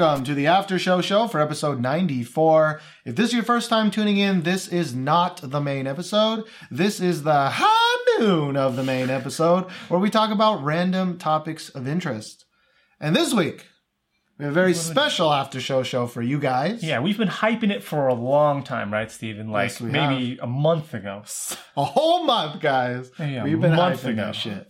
Welcome to the After Show Show for episode 94. If this is your first time tuning in, this is not the main episode. This is the high noon of the main episode where we talk about random topics of interest. And this week, we have a very special After Show Show for you guys. Yeah, we've been hyping it for a long time, right, Steven? Like Yes, we maybe a month ago. A whole month, guys. Yeah, We've been month hyping ago. that shit.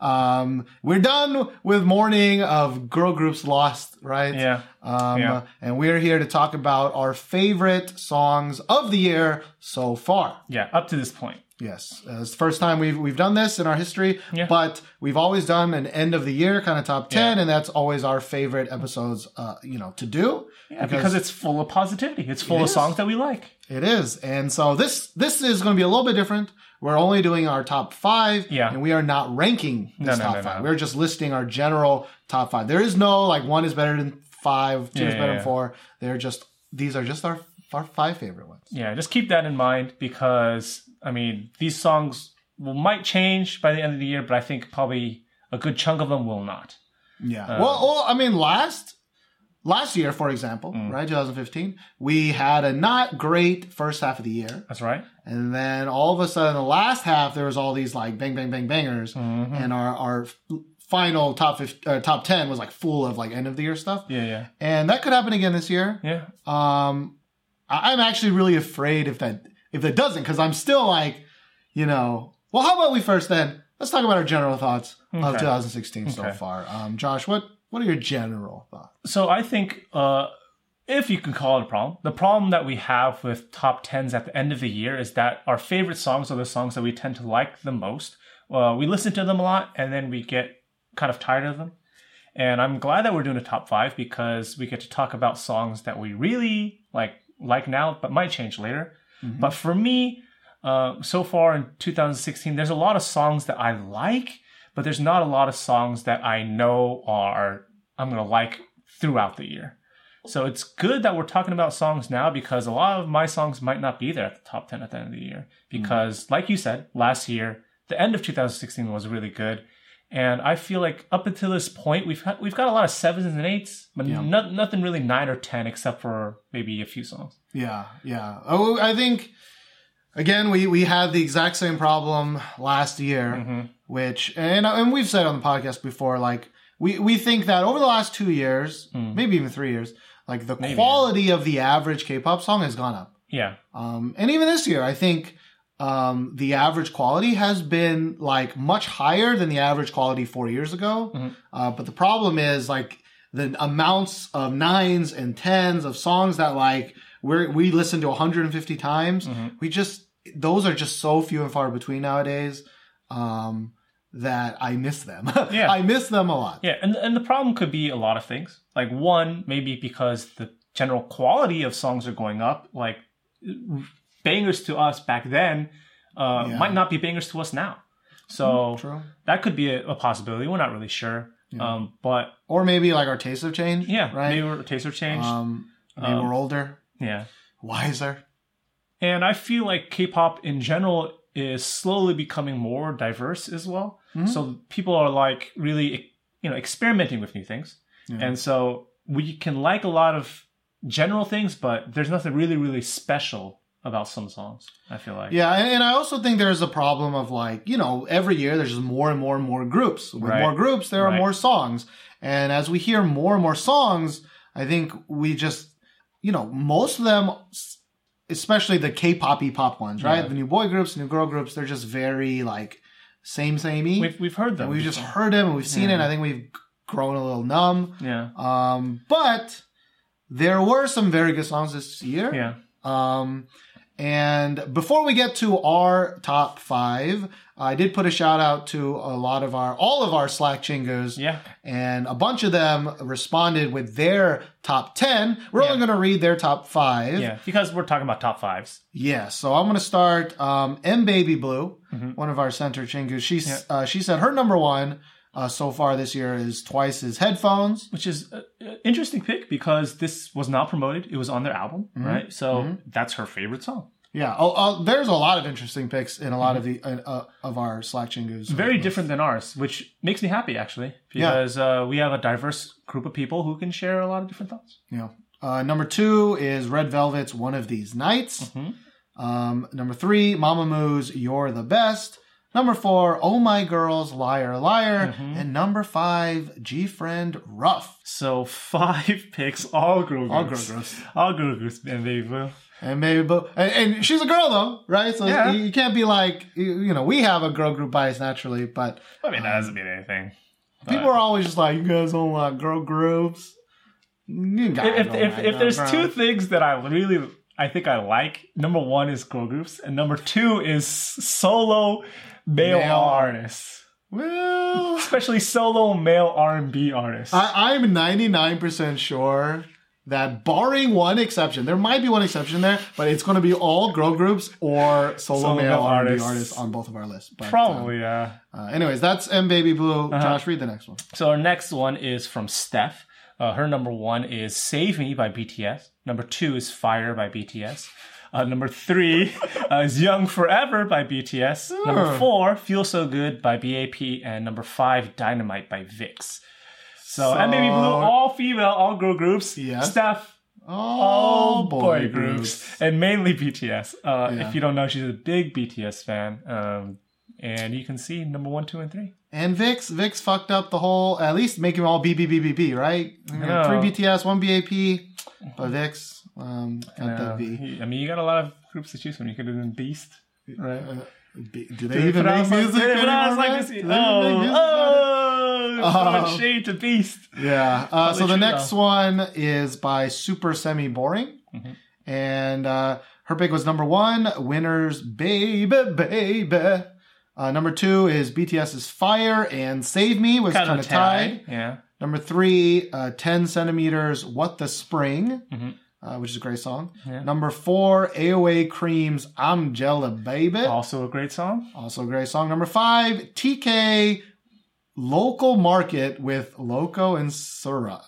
Um, we're done with mourning of girl groups lost, right? Yeah. Um, Yeah. and we're here to talk about our favorite songs of the year so far. Yeah, up to this point. Yes, uh, it's the first time we've we've done this in our history, Yeah. but we've always done an end of the year kind of top ten, and that's always our favorite episodes, uh, you know, to do. Yeah, because, it's full of positivity. It's full It of is. songs that we like. It is, and so this this is going to be a little bit different. We're only doing our top five, Yeah. and we are not ranking this No, top no, five. no. We're just listing our general top five. There is no like one is better than five, two Yeah, is better yeah, than four. They're just these are just our our five favorite ones. Yeah, just keep that in mind because I mean these songs will might change by the end of the year, but I think probably a good chunk of them will not. Yeah. Uh, well, well, I mean, last last year, for example, Mm. right, 2015, we had a not great first half of the year, That's right. and then all of a sudden, the last half, there was all these like bang, bang, bang, bangers, Mhm. and our our final top 50, uh, top ten was like full of like end of the year stuff, Yeah, yeah, and that could happen again this year. yeah. Um, I- I'm actually really afraid if that if that doesn't, because I'm still like, you know, well, how about we first then? Let's talk about our general thoughts of Okay. 2016 so far. Um, Josh, what what are your general thoughts? So I think, uh, if you can call it a problem, the problem that we have with top tens at the end of the year is that our favorite songs are the songs that we tend to like the most. Uh, we listen to them a lot, and then we get kind of tired of them. And I'm glad that we're doing a top five because we get to talk about songs that we really like like now, but might change later. But for me, uh, so far in 2016, there's a lot of songs that I like, but there's not a lot of songs that I know are I'm gonna like throughout the year. So it's good that we're talking about songs now because a lot of my songs might not be there at the top 10 at the end of the year. Mm. Because, like you said, last year, the end of 2016 was really good. And I feel like up until this point, we've had, we've got a lot of sevens and eights, but Yeah. no, nothing really nine or 10 except for maybe a few songs. Yeah, yeah. Oh, I think again we we had the exact same problem last year, Mm-hmm. which and and we've said on the podcast before, like we we think that over the last two years, maybe even three years, like the. Maybe, quality of the average K-pop song has gone up. Yeah. Um, and even this year, I think um, the average quality has been like much higher than the average quality four years ago. Mhm. Uh, but the problem is like the amounts of nines and tens of songs that like we we listen to 150 times. Mhm. We just those are just so few and far between nowadays. Um, that I miss them. Yeah. I miss them a lot. Yeah, and and the problem could be a lot of things. Like one, maybe because the general quality of songs are going up. Like bangers to us back then uh, Yeah. might not be bangers to us now. So True. that could be a, a possibility. We're not really sure. Um, but Or maybe like our tastes have changed. yeah, Right. maybe our tastes are changed. Um, maybe Um, we're older, yeah, wiser. And I feel like K-pop in general is slowly becoming more diverse as well. Mhm. So people are like really, you know, experimenting with new things. Yeah. And so we can like a lot of general things, but there's nothing really, really special about some songs. I feel like. Yeah, and, and I also think there's a problem of like, you know, every year there's just more and more and more groups. With Right. more groups, there are Right. more songs. And as we hear more and more songs, I think we just, you know, most of them, especially the K-poppy pop ones, right? Yeah. The new boy groups, new girl groups, they're just very like same samey. We've we've heard them. we've just heard them and we've seen it. Yeah. And I think we've grown a little numb. Yeah. Um, but there were some very good songs this year. Yeah. Um, and before we get to our top five, I did put a shout out to a lot of our, all of our Slack chingus, Yeah. and a bunch of them responded with their top 10. We're only going to read their top five. Yeah. Because we're talking about top fives. Yeah, so I'm going to start, um, M Baby Blue, Mhm. one of our center chingus. She's, Yeah. uh, she said her number one, uh, so far this year is twice Twice's Headphones. Which is an interesting pick because this was not promoted. It was on their album, Mm-hmm. right? So that's her favorite song. Yeah. Oh, uh, there's a lot of interesting picks in a lot of the uh, uh, of our Slack Chingus. Very different than ours, which makes me happy actually, because uh, we have a diverse group of people who can share a lot of different thoughts. Yeah. Uh, number two is Red Velvet's "One of These Nights." Mhm. Um, number three, Mamamoo's "You're the Best." Number four, "Oh My Girls, Liar Liar," Mm-hmm. and number five, GFriend Rough. So five picks, all girl groups, All girl groups. all girl groups, and baby blue. And maybe, but and, and she's a girl though, right? So Yeah. you, can't be like, you, you know, we have a girl group bias naturally, but I mean, that doesn't mean anything. people are always just like, you guys don't like girl groups. You guys if if, like if there's groups. two things that I really I think I like, number one is girl groups, and number two is solo male, Male. artists, well, especially solo male R and B artists. I, I'm 99% sure that barring one exception, there might be one exception there, but it's going to be all girl groups or solo, Solo male male R&B artists. artists on both of our lists. But, Probably, yeah. Uh, uh, anyways, that's M Baby Blue. Uh-huh. Josh, read the next one. So our next one is from Steph. Uh, her number one is "Save Me" by BTS. Number two is "Fire" by BTS. Uh, number three uh, is "Young Forever" by BTS. Number four, "Feel So Good" by BAP, and number five, "Dynamite" by VIXX. So, and Baby Blue, all female, all girl groups. Yes. Steph, all all boy groups, and mainly BTS. Uh, Yeah. If you don't know, she's a big BTS fan. Um, and you can see number one, two, and three. And VIXX, VIXX fucked up the whole, at least make them all B, B, B, B, B, right? know. Three BTS, one BAP, but VIXX, um, got Uh, that he- I mean, you got a lot of groups to choose from. You could have been Beast. Right? Uh, do they They even make music put out anymore, like this- Do they even make Oh, music about it? oh, so much Oh. shade to Beast. Yeah. Uh, so the next one is by Super Semi Boring, Mhm. and uh, her pick was number one. Winner's, baby, baby. Uh, number two is BTS's Fire and Save Me was kind of tied. Yeah. Number three, uh, 10 centimeters, What the Spring, Mhm. Uh, which is a great song. Yeah. Number four, AOA Cream's I'm Jelly Baby. Also a great song. Also a great song. Number five, TK Local Market with Loco and Suran.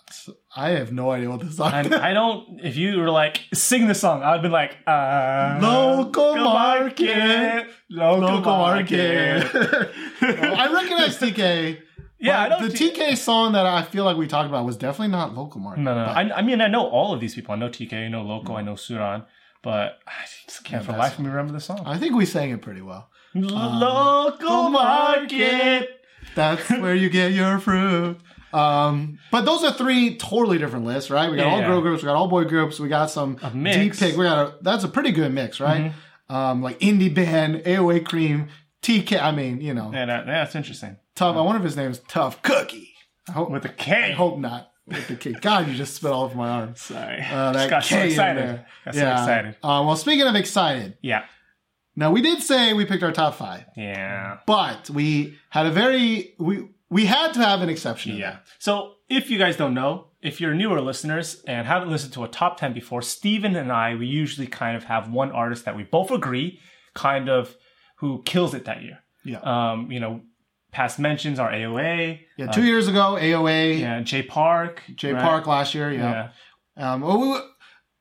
I have no idea what this song And is. I don't. If you were like sing the song, I'd be like, uh, Local Market. local, Local market. Market. I recognize TK. Yeah, I know the T- TK song that I feel like we talked about was definitely not Local Market. No, no. I, I mean, I know all of these people. I know TK, I know Loco, I know Suran, but I just can't for life of me remember the song. I think we sang it pretty well. Local market. That's where you get your fruit. Um, but those are three totally different lists, right? We got Yeah, all yeah. girl groups, we got all boy groups, we got some A deep mix. pick. We got a that's a pretty good mix, right? Um, like indie band, AOA Cream, TK. I mean, you know, Yeah, that, that's interesting. Tough. I wonder if his name's Tough Cookie. I hope, With a I K. hope not. With the K. God, you just spit all over my arms. Sorry. Uh, Just that got so K in excited. there. Got so excited. Uh, well, speaking of excited, Yeah. now we did say we picked our top five, Yeah. but we had a very we we had to have an exception. Yeah. So if you guys don't know, if you're newer listeners and haven't listened to a top 10 before, Steven and I, we usually kind of have one artist that we both agree kind of who kills it that year. Yeah. Um, you know, past mentions are AOA. Yeah, two years ago, AOA, Yeah, Jay Park. J right? Park last year. Yeah. Yeah. Um, what, we-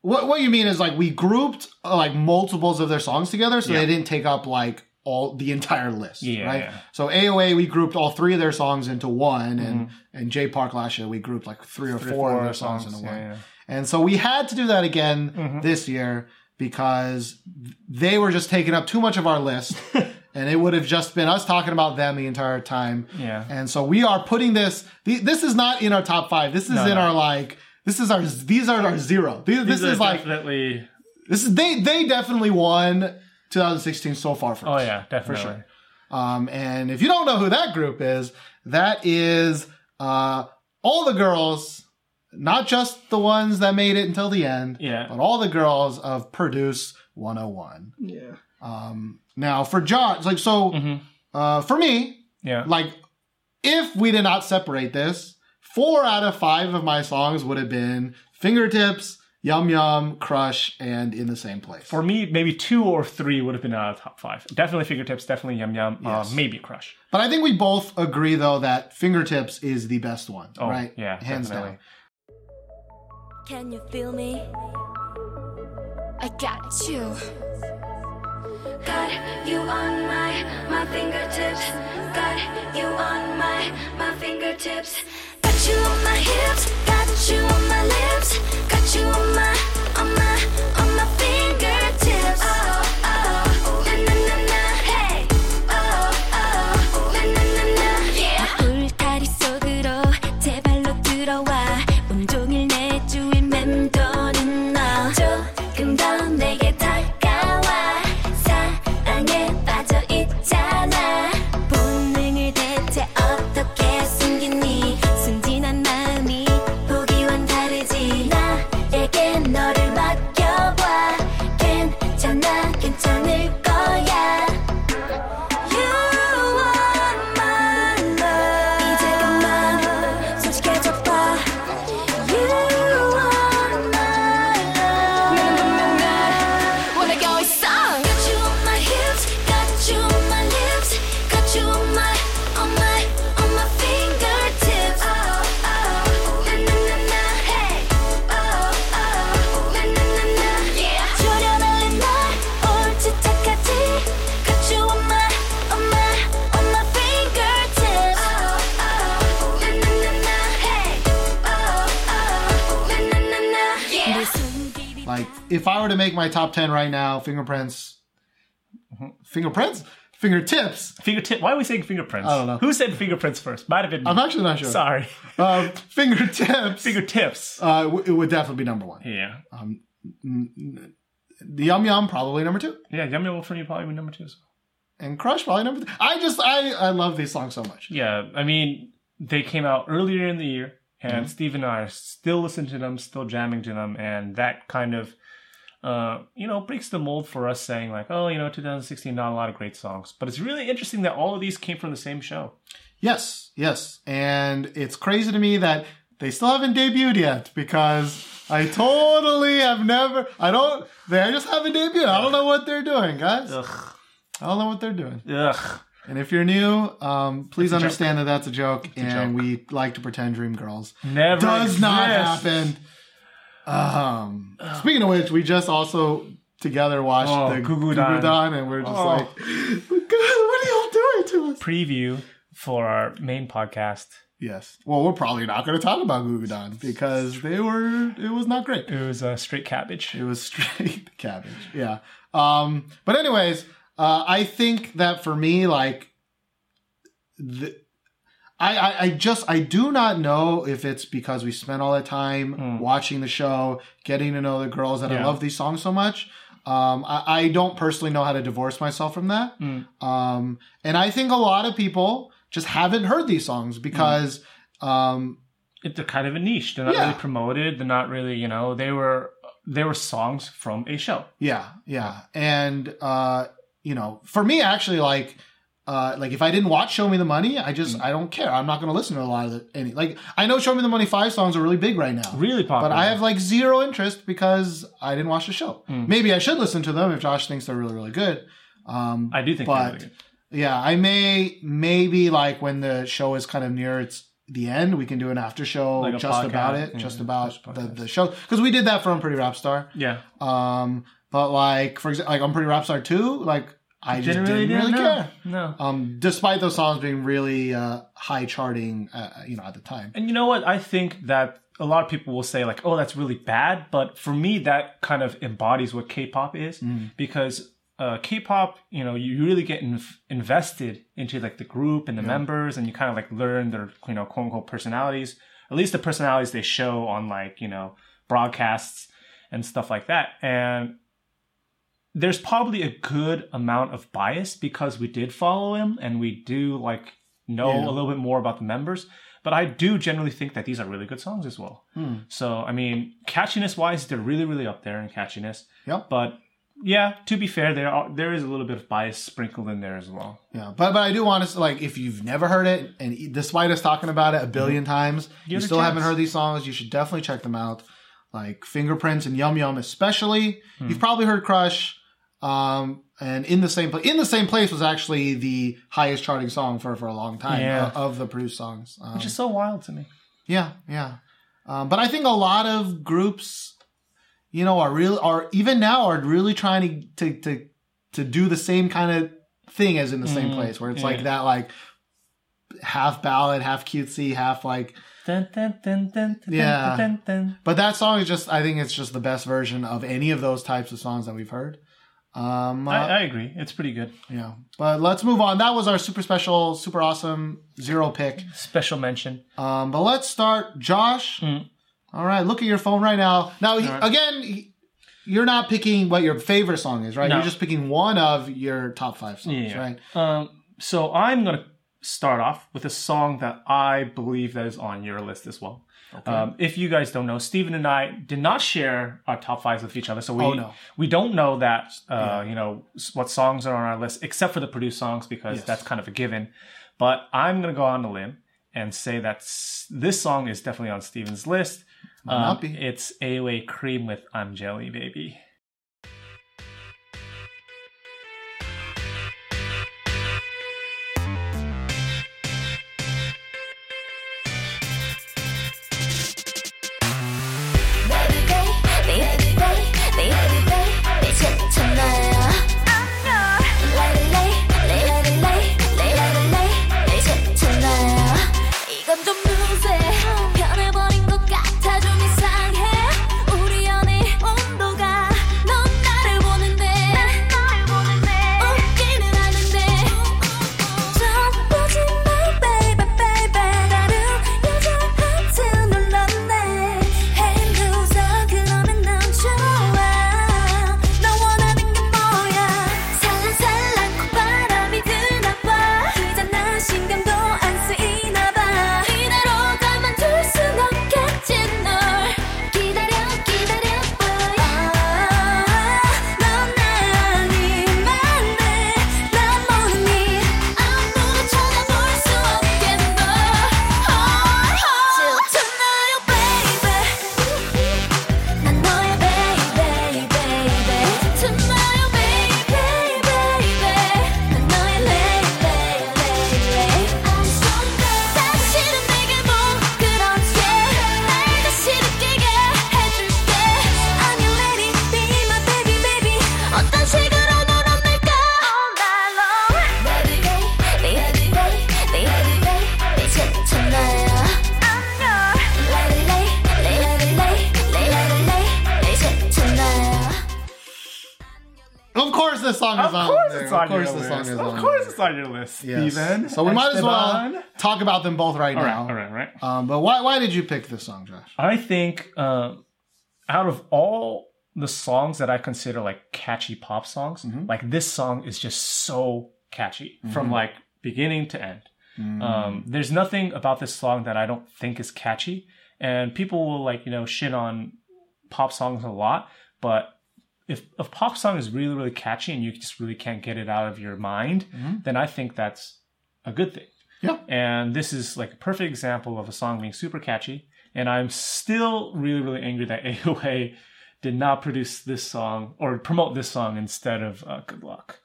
what what you mean is like we grouped uh, like multiples of their songs together, so Yeah. they didn't take up like all the entire list. Yeah, Right. yeah. So AOA we grouped all three of their songs into one, and and Jay Park last year we grouped like three or Mm-hmm. Three or four, of their songs, into one. And so we had to do that again Mhm. this year because they were just taking up too much of our list. And it would have just been us talking about them the entire time. Yeah. And so we are putting this. the- This is not in our top five. This is No, in no. our like. This is our. These are our zero. These, this These is like. definitely. This is they. They definitely won 2016 so far for Oh yeah, definitely. sure. Um, and if you don't know who that group is, that is uh, all the girls, not just the ones that made it until the end, Yeah. but all the girls of Produce 101. Yeah. Um, now for Josh, like so, Mhm. uh, for me, Yeah. like if we did not separate this, four out of five of my songs would have been Fingertips, Yum Yum, Crush, and In the Same Place. For me, maybe two or three would have been out of the top five. Definitely fingertips, definitely yum yum, Yes. uh, maybe crush. but I think we both agree though that Fingertips is the best one, Oh, right? yeah, hands definitely. down. Can you feel me? I got you. Got you on my my fingertips. Got you on my my fingertips. Got you on my hips. Got you on my lips. Got you on my top 10 right now, fingerprints. Fingerprints? Fingertips. Fingertip. Why are we saying fingerprints? I don't know. Who said fingerprints first? Might have been. me. I'm actually not sure. Sorry. Uh, fingertips. Fingertips. uh, w- it would definitely be number one. Yeah. The Yum Yum, probably number two. Yeah. yum Wolf for you probably be number two. well. And Crush, probably number three. I just, I, I love these songs so much. Yeah. I mean, they came out earlier in the year, and Mm-hmm. Steve and I are still listening to them, still jamming to them, and that kind of. Uh, you know, breaks the mold for us saying like, oh, you know, 2016, not a lot of great songs. But it's really interesting that all of these came from the same show. Yes, yes. And it's crazy to me that they still haven't debuted yet because I totally have never, I don't, they just haven't debuted. I don't know what they're doing, guys. Ugh. I don't know what they're doing. Ugh. And if you're new, um, please a understand that that's a joke, a and joke. we like to pretend Dream Girls Never does not happen. Um, speaking of which, we just also together watched Oh, the Goo Goo Goo Goo Dan. Dan, and we're just Oh. like, God, what are y'all doing to us? Preview for our main podcast. Yes. Well, we're probably not going to talk about Gugudan because they were. It was not great. It was uh, straight cabbage. It was straight cabbage. Yeah. Um, but anyways, uh, I think that for me, like, the, I, I, I just, I do not know if it's because we spent all that time Mm. watching the show, getting to know the girls that I love these songs so much. Um, I, I don't personally know how to divorce myself from that. Mm. Um, and I think a lot of people just haven't heard these songs because, um, It, they're kind of a niche. They're not Yeah. really promoted. They're not really, you know, they were they were songs from a show. Yeah, yeah. And uh, you know, for me actually like uh like if I didn't watch Show Me the Money, I just I don't care. I'm not gonna listen to a lot of the any like I know Show Me the Money five songs are really big right now. Really popular. But I have like zero interest because I didn't watch the show. Mm. Maybe I should listen to them if Josh thinks they're really, really good. Um I do think but- they're really good. yeah, I may maybe like when the show is kind of near its the end, we can do an after show Like just podcast, about it, yeah, just about the, the show because we did that for Unpretty Rap Star. Yeah. Um, but like for example, like Unpretty Rap Star two, like I just Didn't didn't really, didn't care. No. Um, despite those songs being really uh, high charting, uh, you know, at the time. And you know what? I think that a lot of people will say like, "Oh, that's really bad," but for me, that kind of embodies what K-pop is Mm. because uh, K-pop, you know, you really get inv- invested into like the group and the members, and you kind of like learn their, you know, quote unquote personalities. At least the personalities they show on like you know broadcasts and stuff like that, and. There's probably a good amount of bias because we did follow him and we do like know Yeah. a little bit more about the members. But I do generally think that these are really good songs as well. Hmm. So I mean, catchiness wise, they're really, really up there in catchiness. Yep. But yeah, to be fair, there are there is a little bit of bias sprinkled in there as well. Yeah, but but I do want to like if you've never heard it and despite us talking about it a 1000000000 times, you Give a still haven't heard these songs. You should definitely check them out. Like Fingerprints and Yum Yum, especially. You've probably heard Crush. Um, and in the same place, in the same place was actually the highest charting song for for a long time Yeah. uh, of the produced songs. Um, Which is so wild to me. yeah, yeah. Um, but I think a lot of groups, you know, are real, are even now are really trying to to to, to do the same kind of thing as in the same place, where it's like that like half ballad, half cutesy, half like. Dun, dun, dun, Yeah. But that song is just, I think it's just the best version of any of those types of songs that we've heard. Um, uh, I, I agree. It's pretty good. yeah, but let's move on. That was our super special, super awesome zero pick. Special mention. Um, but let's start, Josh. Mm. All right, look at your phone right now. Now, he- right. again, he- you're not picking what your favorite song is, right? No. You're just picking one of your top five songs, Yeah. right? Um, so I'm gonna start off with a song that I believe that is on your list as well. Um, if you guys don't know, Steven and I did not share our top fives with each other, so we Oh, no. we don't know that uh, you know what songs are on our list except for the produced songs because Yes. that's kind of a given. But I'm gonna go on a limb and say that this song is definitely on Steven's list. Be. It's AOA Cream with I'm Jelly Baby. Of course, this song is Of on course there. it's on of course, this song list. is Of on course there. it's on your list, Yes. Steven. So we might as well talk about them both right All right, now. all right, all right. Um, but why why did you pick this song, Josh? I think um, out of all the songs that I consider like catchy pop songs, Mm-hmm. like this song is just so catchy from like beginning to end. Mm-hmm. Um, there's nothing about this song that I don't think is catchy, and people will like you know shit on pop songs a lot, but if a pop song is really really catchy and you just really can't get it out of your mind, then I think that's a good thing. Yeah. And this is like a perfect example of a song being super catchy. And I'm still really, really angry that AOA did not produce this song or promote this song instead of uh, Good Luck.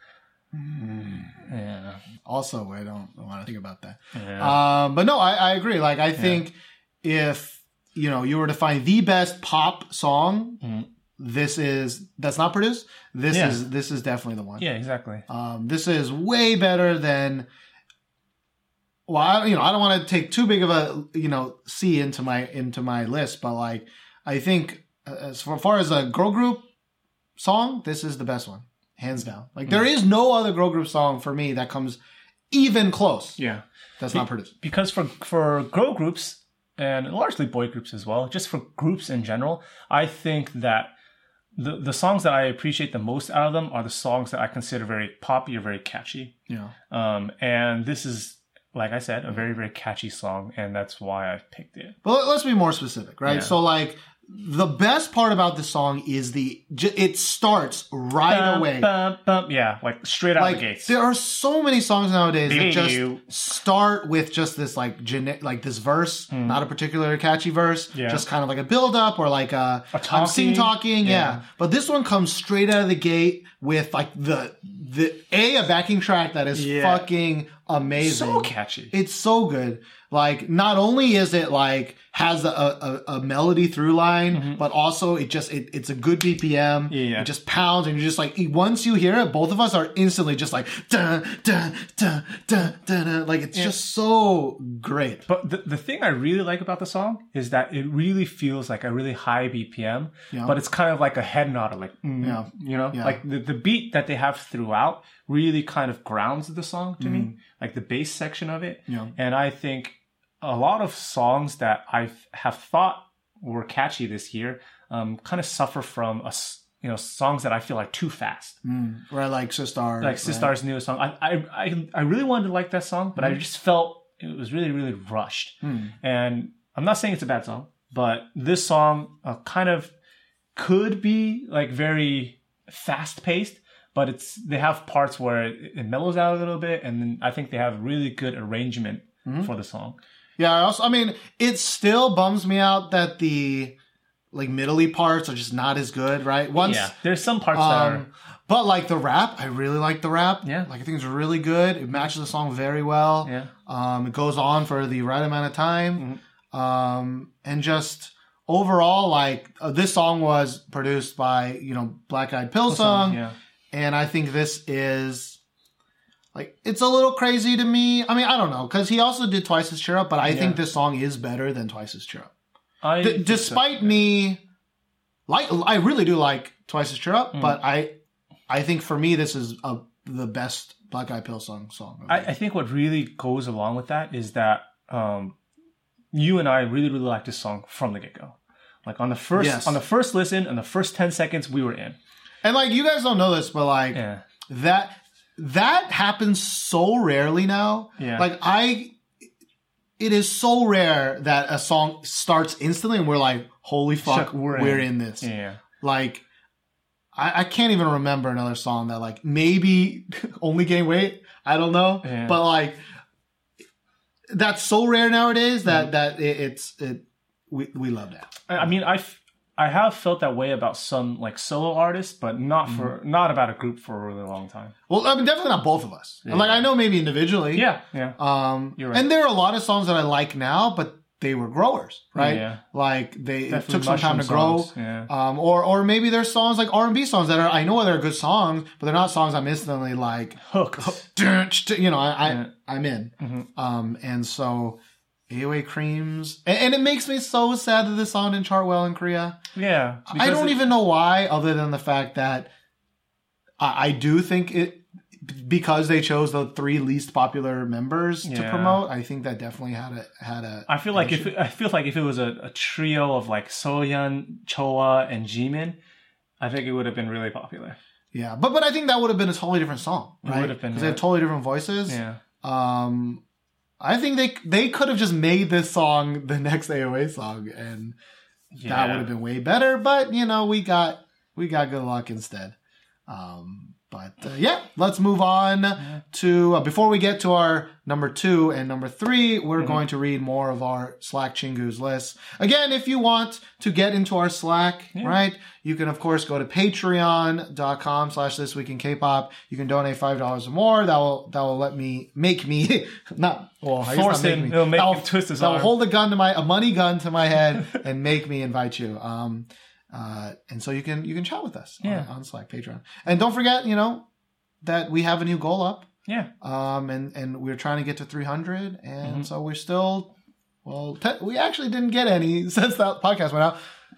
Yeah. Also, I don't want to think about that. yeah. Um, but no, I, I agree. Like, I think if you know you were to find the best pop song, Mhm. This is that's not produced. This Yeah. is this is definitely the one. yeah, exactly. Um, this is way better than. Well, I, you know, I don't want to take too big of a you know C into my into my list, but like I think uh, as far, far as a girl group song, this is the best one, hands down. Like there is no other girl group song for me that comes even close. Yeah. That's not produced. because for for girl groups and largely boy groups as well, just for groups in general, I think that the the songs that I appreciate the most out of them are the songs that I consider very poppy or very catchy. Yeah. Um, and this is, like I said, a very very catchy song, and that's why I picked it. But let- let's be more specific, right? Yeah. So like the best part about this song is the j- it starts right Bum, away. bum, bum. yeah, like straight out like the gates. there are so many songs nowadays that just start with just this like gene- like this verse, hmm. not a particular catchy verse. Yeah. just kind of like a build up or like a, A I'm sing talking, talking. yeah. Yeah. But this one comes straight out of the gate with like the the a a backing track that is Yeah. fucking amazing. so catchy. It's so good. Like, not only is it like has a, a, a melody through line, but also it just it, it's a good BPM. Mm-hmm. Yeah, yeah. It just pounds, and you're just like once you hear it, both of us are instantly just like dun dun dun dun dun. Like it's just so great. But the, the thing I really like about the song is that it really feels like a really high BPM, Yeah. but it's kind of like a head nodder, like, mm, Yeah. you know, Yeah. like the, the beat that they have throughout really kind of grounds the song to me, like the bass section of it. Mm. Yeah. And I think a lot of songs that I have thought were catchy this year um, kind of suffer from a, you know, songs that I feel like too fast. Right, like Sistar. Like Sistar's newest song. I, I, I, I really wanted to like that song, but I just felt it was really, really rushed. And I'm not saying it's a bad song, but this song uh, kind of could be like very fast paced, but it's they have parts where it, it mellows out a little bit, and then I think they have really good arrangement for the song. Yeah, I also I mean, it still bums me out that the like middly parts are just not as good, right? Once yeah, there's some parts that are um but like the rap, I really like the rap. Yeah. Like I think it's really good. It matches the song very well. yeah. Um it goes on for the right amount of time. Mm-hmm. Um and just overall like uh, this song was produced by, you know, Black Eyed Pilseung yeah. and I think this is like it's a little crazy to me. I mean, I don't know because he also did Twice as Cheer Up, but I think this song is better than Twice as Cheer Up. I D- think so. despite me, like I really do like Twice as Cheer Up, Mm. but I, I think for me this is a, the best Black Eyed Pilseung song. I, I think what really goes along with that is that um, you and I really, really like this song from the get go. Like on the first Yes. on the first listen, and the first ten seconds, we were in. and like you guys don't know this, but like Yeah, that that happens so rarely now. Yeah. Like I it is so rare that a song starts instantly and we're like, holy fuck, we're we're, in. in. this. yeah. Like I, I can't even remember another song that like maybe only gain weight. I don't know. Yeah. But like that's so rare nowadays that Mm-hmm. that it, it's it we we love that. I I mean, I f- I have felt that way about some like solo artists, but not for Mm-hmm. not about a group for a really long time. Well, I mean definitely not both of us. And, Like I know maybe individually. Yeah, yeah, Um, You're right. and there are a lot of songs that I like now, but they were growers, right? Yeah. Like they it Definitely took some time to grow. yeah. Um, or or maybe there's songs like R and B songs that are I know they're good songs, but they're not songs I'm instantly like, Hooked. you know, I, I Yeah. I'm in. Mm-hmm. Um, and so AOA creams, and, and it makes me so sad that this song didn't chart well in Korea. Yeah, I don't it- even know why, other than the fact that I, I do think it because they chose the three least popular members to promote. I think that definitely had a had a. I feel like if it, I feel like if it was a, a trio of like Seolhyun, Choa, and Jimin, I think it would have been really popular. yeah, but but I think that would have been a totally different song, It would have been, because they have totally different voices. Yeah. Um, I think they they could have just made this song the next AOA song, and that would have been way better. But you know, we got we got good luck instead. Um, but uh, yeah, let's move on to uh, before we get to our number two and number three, we're going to read more of our Slack Chingu's list. Again, if you want to get into our Slack, right, you can of course go to patreon.com slash this week in K-pop. You can donate five dollars or more. That will that will let me make me not well I Force not make him. me. It'll make him will- twist his arm. hold a gun to my a money gun to my head and make me invite you. Um, uh, and so you can you can chat with us Yeah. on, on Slack, Patreon, and don't forget, you know, that we have a new goal up. Yeah. Um, and and we're trying to get to 300, and Mm-hmm. so we're still. Well, te- we actually didn't get any since that podcast went out.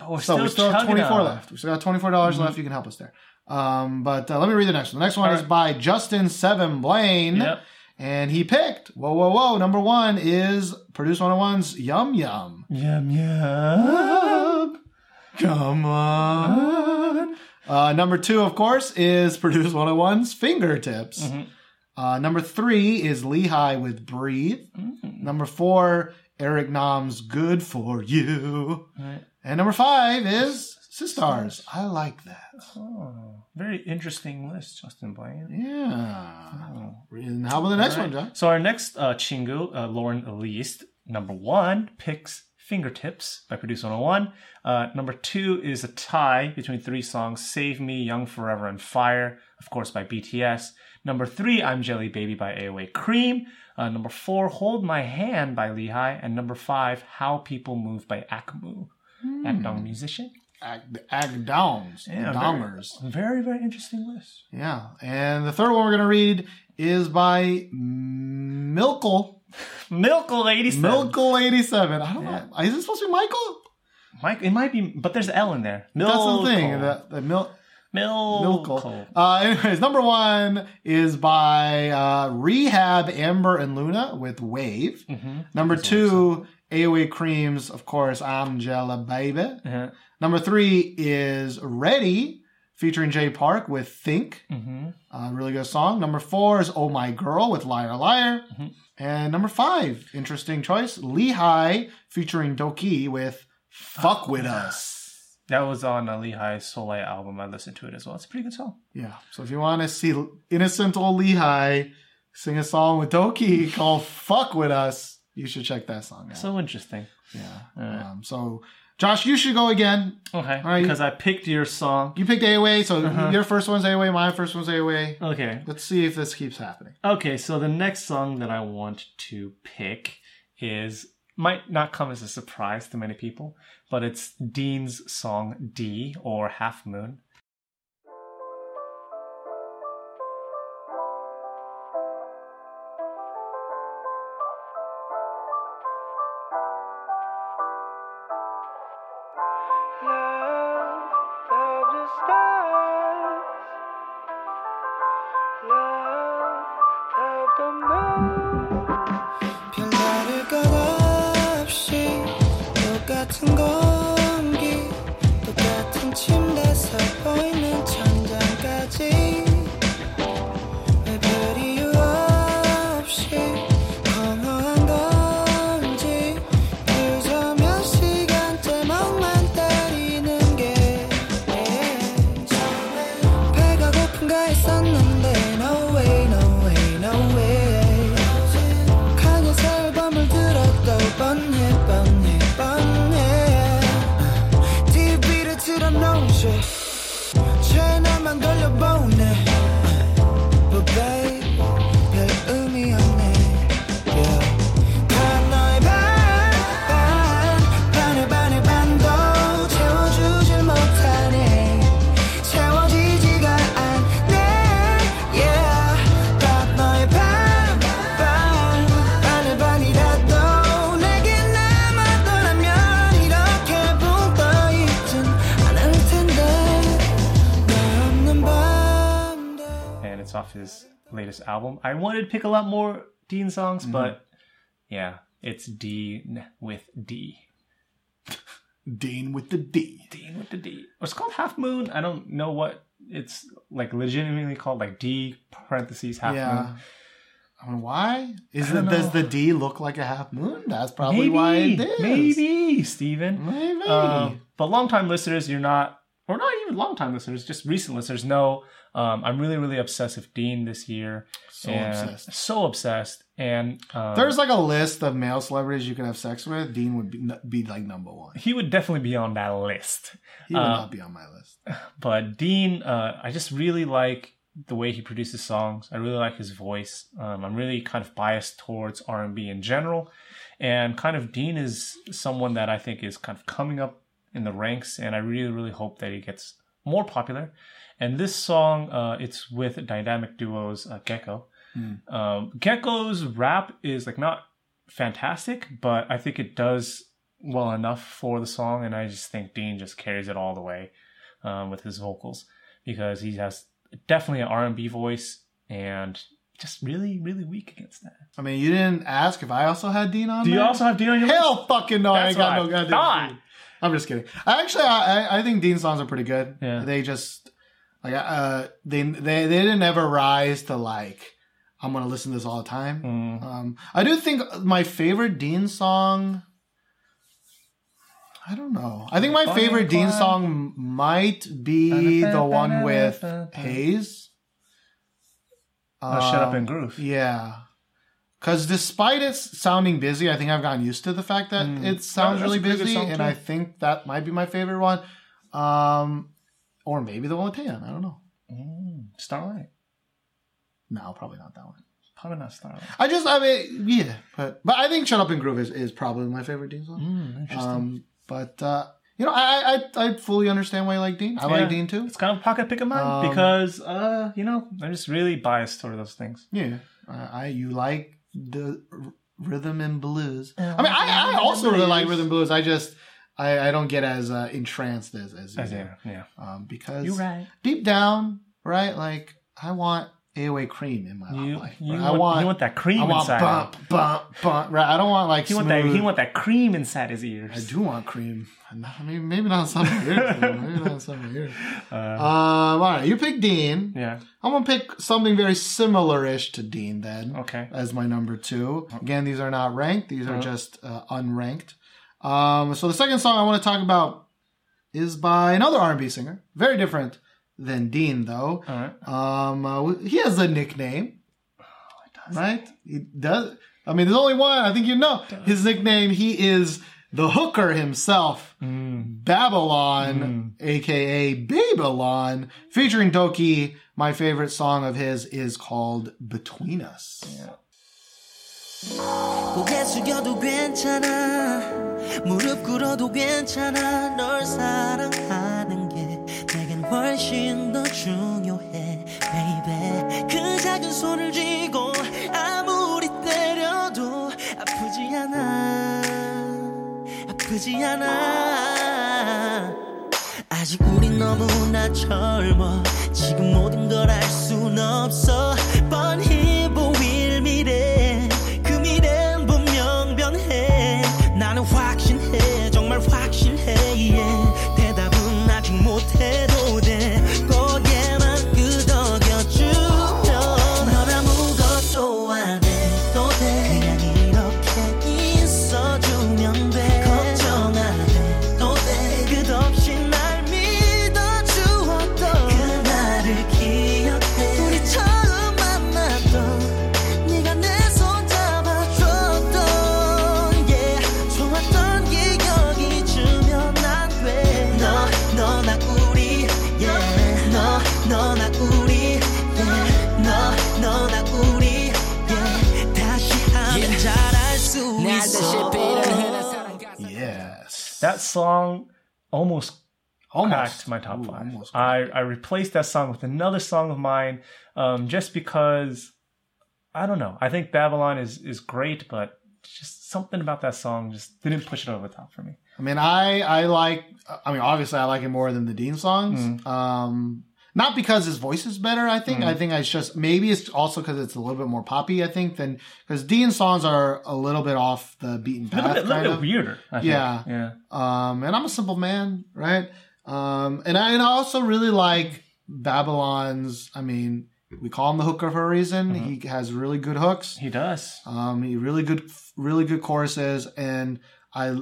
We're So we still have 24 on. left. We still got 24 dollars left. You can help us there. Um, but uh, let me read the next one. The next one All is right. by Justin Seven Blaine. Yep. And he picked, whoa, whoa, whoa. Number one is Produce 101's Yum Yum. Yum yum. Come on. Uh, number two, of course, is Produce 101's Fingertips. Uh, number three is Lee Hi with Breathe. Number four, Eric Nam's Good For You. Right. And number five is Sistars. I like that. Oh, very interesting list, Justin Blaine. Yeah. And how about the next one, John? So our next uh, Chingu, uh, Lauren Elise, number one, picks Fingertips by Produce 101. Uh, number two is a tie between three songs, Save Me, Young Forever, and Fire, of course, by BTS. Number three, I'm Jelly Baby by AOA Cream. Uh, number four, Hold My Hand by Lee Hi. And number five, How People Move by Akmu. Hmm. Akdong musician. Downs, Yeah, dongers. Very, very interesting list. Yeah, and the third one we're gonna read is by Milkle. Milkle 87. Milkle eighty seven. I don't Yeah. know. Is it supposed to be Michael? Mike, it might be, but there's L in there. That's the thing. The, the Mil- Milkle. Milkle. Uh, anyways, number one is by uh, R3hab, Amber, and Luna with Wave. Mm-hmm. Number two, AOA Creams, of course, I'm Jelly Baby. Yeah. Number three is Reddy, featuring Jay Park with Think. Mm-hmm. Uh, really good song. Number four is Oh My Girl with Liar Liar. Mhm. And number five, interesting choice, Lee Hi featuring Dok2 with Fuck With Us. That was on a Lehigh Seoulite album. I listened to it as well. It's a pretty good song. Yeah. So if you want to see innocent old Lee Hi sing a song with Dok2 called Fuck With Us, you should check that song out. So interesting. yeah. Yeah. Um, so Josh, you should go again. Okay. right. Because I picked your song. You picked AOA, so Uh-huh. your first one's AOA, my first one's AOA. Okay. Let's see if this keeps happening. Okay, so the next song that I want to pick is might not come as a surprise to many people, but it's Dean's song D or Half Moon. Wanted to pick a lot more Dean songs, but yeah, it's Dean with D. Dean with the D. Dean with the D. It's called Half Moon. I don't know what it's like legitimately called, like D parentheses Half yeah. Moon. I mean, why? Is it does the D look like a half moon? That's probably Maybe, why it is. maybe, Steven. Maybe. Um, but longtime listeners, you're not, or not longtime listeners, just recent listeners know um, I'm really, really obsessed with Dean this year. So obsessed. So obsessed. And um, There's like a list of male celebrities you could have sex with. Dean would be, be like number one. he would definitely be on that list. He would Uh, not be on my list. But Dean, uh, I just really like the way he produces songs. I really like his voice. Um, I'm really kind of biased towards R&B in general, and kind of Dean is someone that I think is kind of coming up in the ranks, and I really, really hope that he gets more popular. And this song, uh, it's with dynamic duos uh, Gaeko. Um, Gaeko's rap is like not fantastic, but I think it does well enough for the song, and I just think Dean just carries it all the way um, with his vocals because he has definitely an R&B voice and just really, really weak against that. I mean, you didn't ask if I also had Dean on Do you also have Dean on your list? Hell fucking no, I ain't got what no goddamn thought. Dean. I'm just kidding. I actually, I, I- think Dean's songs are pretty good. Yeah. They just, like, uh, they, they, they didn't ever rise to like, I'm gonna listen to this all the time. Mm. Um, I do think my favorite Dean song. I don't know. I think my favorite Dean song might be the one with Heize. Oh, Shut Up Um, and Groove. Yeah. Because despite it sounding busy, I think I've gotten used to the fact that Mm. it sounds really a pretty good busy, and too. I think that might be my favorite one. Um, or maybe the one with Taeyeon. I don't know. Mm, Starlight. No, probably not that one. Probably not Starlight. I just, I mean, yeah, but but I think "Shut Up and Groove" is, is probably my favorite Dean song. Mm, interesting. Um, but uh, you know, I, I I fully understand why you like Dean. I Yeah. like Dean too. it's kind of a pocket pick of mine Um, because, uh, you know, I'm just really biased toward those things. Yeah, I, I you like the rhythm and blues. I mean, I, I also really like rhythm and blues. I just I, I don't get as uh, entranced as as you As do. yeah. um, because You're right. deep down, right? Like I want AOA cream in my You, life. you, right? I want, want you want that cream I want inside. bump bump bump. Right? I don't want like He want smooth. that. He want that cream inside his ears. I do want cream. I mean, maybe not some of my ears. Maybe not some of my ears. Uh, Um, all right, you pick Dean. yeah. I'm gonna pick something very similar-ish to Dean then. Okay. As my number two. Again, these are not ranked; these are Uh-huh. just uh, unranked. Um, so the second song I want to talk about is by another R&B singer, very different than Dean, though. Um, uh, he has a nickname, oh, right? He does. I mean, there's only one. I think you know his nickname. He is the hooker himself, mm. Babylon, mm. aka Babylon, featuring Dok2. My favorite song of his is called "Between Us." Yeah. 고개 숙여도 괜찮아 무릎 꿇어도 괜찮아 널 훨씬 더 중요해 baby. 그 작은 손을 쥐고 아무리 때려도 아프지 않아. 아프지 않아. 아직 우린 너무나 젊어. 지금 모든 걸 알 순 없어 That song almost almost cracked my top Ooh, five. I, I replaced that song with another song of mine, um, just because I don't know. I think Babylon is is great, but just something about that song just didn't push it over the top for me. I mean, I I like. I mean, obviously, I like it more than the Dean songs. Mm. Um, not because his voice is better. I think. I think it's just maybe it's also because it's a little bit more poppy. I think than because Dean's songs are a little bit off the beaten A little path, bit, little bit weirder. I think. Yeah. yeah. Um, and I'm a simple man, right? Um, and I, and I also really like Babylon's. I mean, we call him the hooker for a reason. Mm-hmm. He has really good hooks. He does. Um, he really good, really good choruses, and I,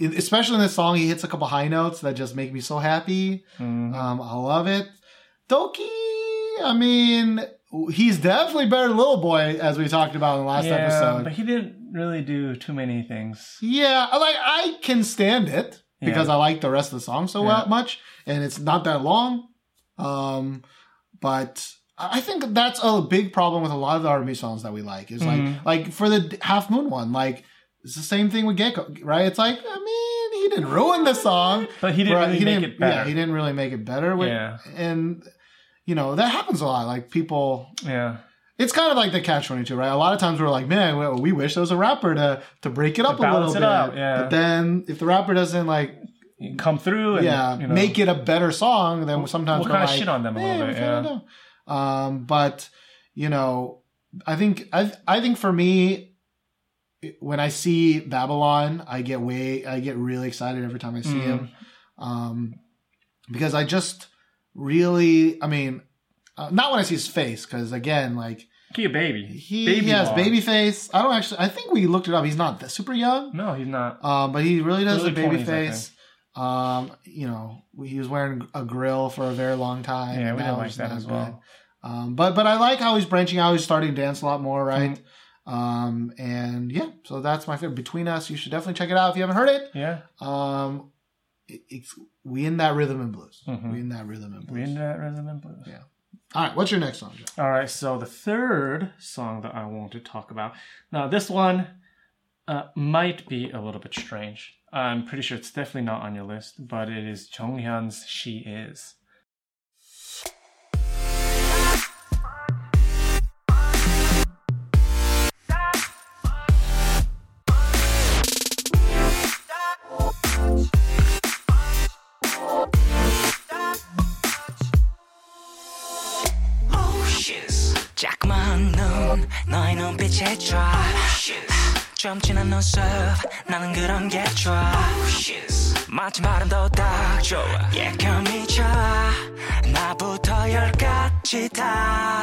especially in this song, he hits a couple high notes that just make me so happy. Mhm. Um, I love it. Dok2, I mean, he's definitely better than Little Boy, as we talked about in the last yeah, episode. but he didn't really do too many things. Yeah, I like I can stand it because Yeah. I like the rest of the song so Yeah. much, and it's not that long. Um, but I think that's a big problem with a lot of the R&B songs that we like. Is like Mhm. like for the Half Moon one, like it's the same thing with Gaeko, right? It's like I mean, he didn't ruin the song, But he didn't but really he make didn't, it better. Yeah, he didn't really make it better. With, Yeah. and you know that happens a lot. Like people yeah. it's kind of like the catch twenty two, right? A lot of times we're like, man, we, we wish there was a rapper to to break it up a little bit. out, yeah. But then if the rapper doesn't like, come through and yeah, you know, make it a better song, then sometimes we'll we're kinda like, shit on them a "Eh, little bit, yeah. Um, but you know, I think I I think for me. When I see Babylon, I get way, I get really excited every time I see Mhm. him, um, because I just really, I mean, uh, not when I see his face, because again, like He a baby. he, baby he has long. baby face. I don't actually. I think we looked it up. He's not that super young, No, he's not. um, but he really does a baby 20s, face. Um, you know, he was wearing a grill for a very long time. Yeah, we didn't like that as well. Um, but but I like how he's branching out. He's starting to dance a lot more, right? Mm-hmm. Um, and yeah, so that's my favorite. Between Us, you should definitely check it out if you haven't heard it. Yeah. Um, it, it's we in that rhythm and blues. Mhm. We in that rhythm and blues. We into that rhythm and blues. Yeah. All right, what's your next song? All right, so the third song that I want to talk about. Now, this one uh, might be a little bit strange. I'm pretty sure it's definitely not on your list, but it is Jonghyun's "She Is." 좀 진한 눈썹. 나는 그런 게 drive 마치 발음도 딱 좋아. 예감이 쳐 나부터 열까지 다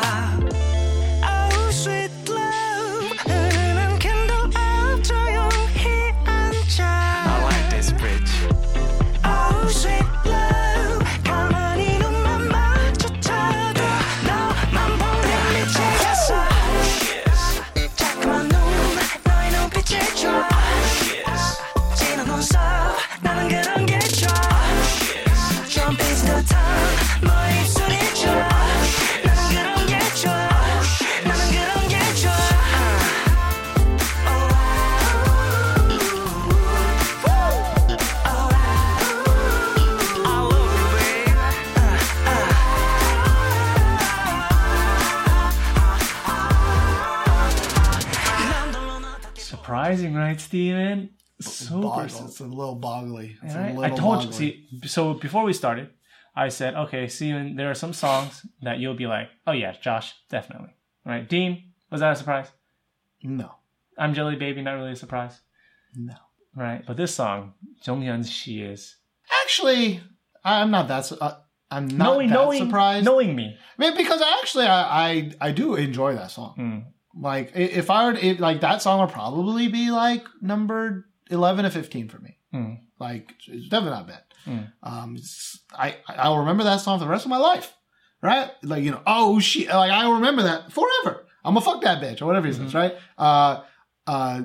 It's a little boggly. It's Right? a I little told boggly. you. See, so before we started, I said, okay, Steven, there are some songs that you'll be like, oh yeah, Josh, definitely. Right? Dean, was that a surprise? No, I'm Jelly Baby, not really a surprise. no. Right? But this song, Jonghyun's "She Is," Actually, I'm not that. su- Uh, I'm not knowing, that knowing, surprised. knowing me, I mean, because actually, I, I I do enjoy that song. Mm. Like, if I were, to, it, like that song would probably be like number eleven to fifteen for me. Mm. Like, it's definitely not bad. Mm. Um, I I'll remember that song for the rest of my life, right? Like, you know, oh shit, like I will remember that forever. I'm gonna fuck that bitch or whatever he Mm-hmm. says, right? Uh, uh,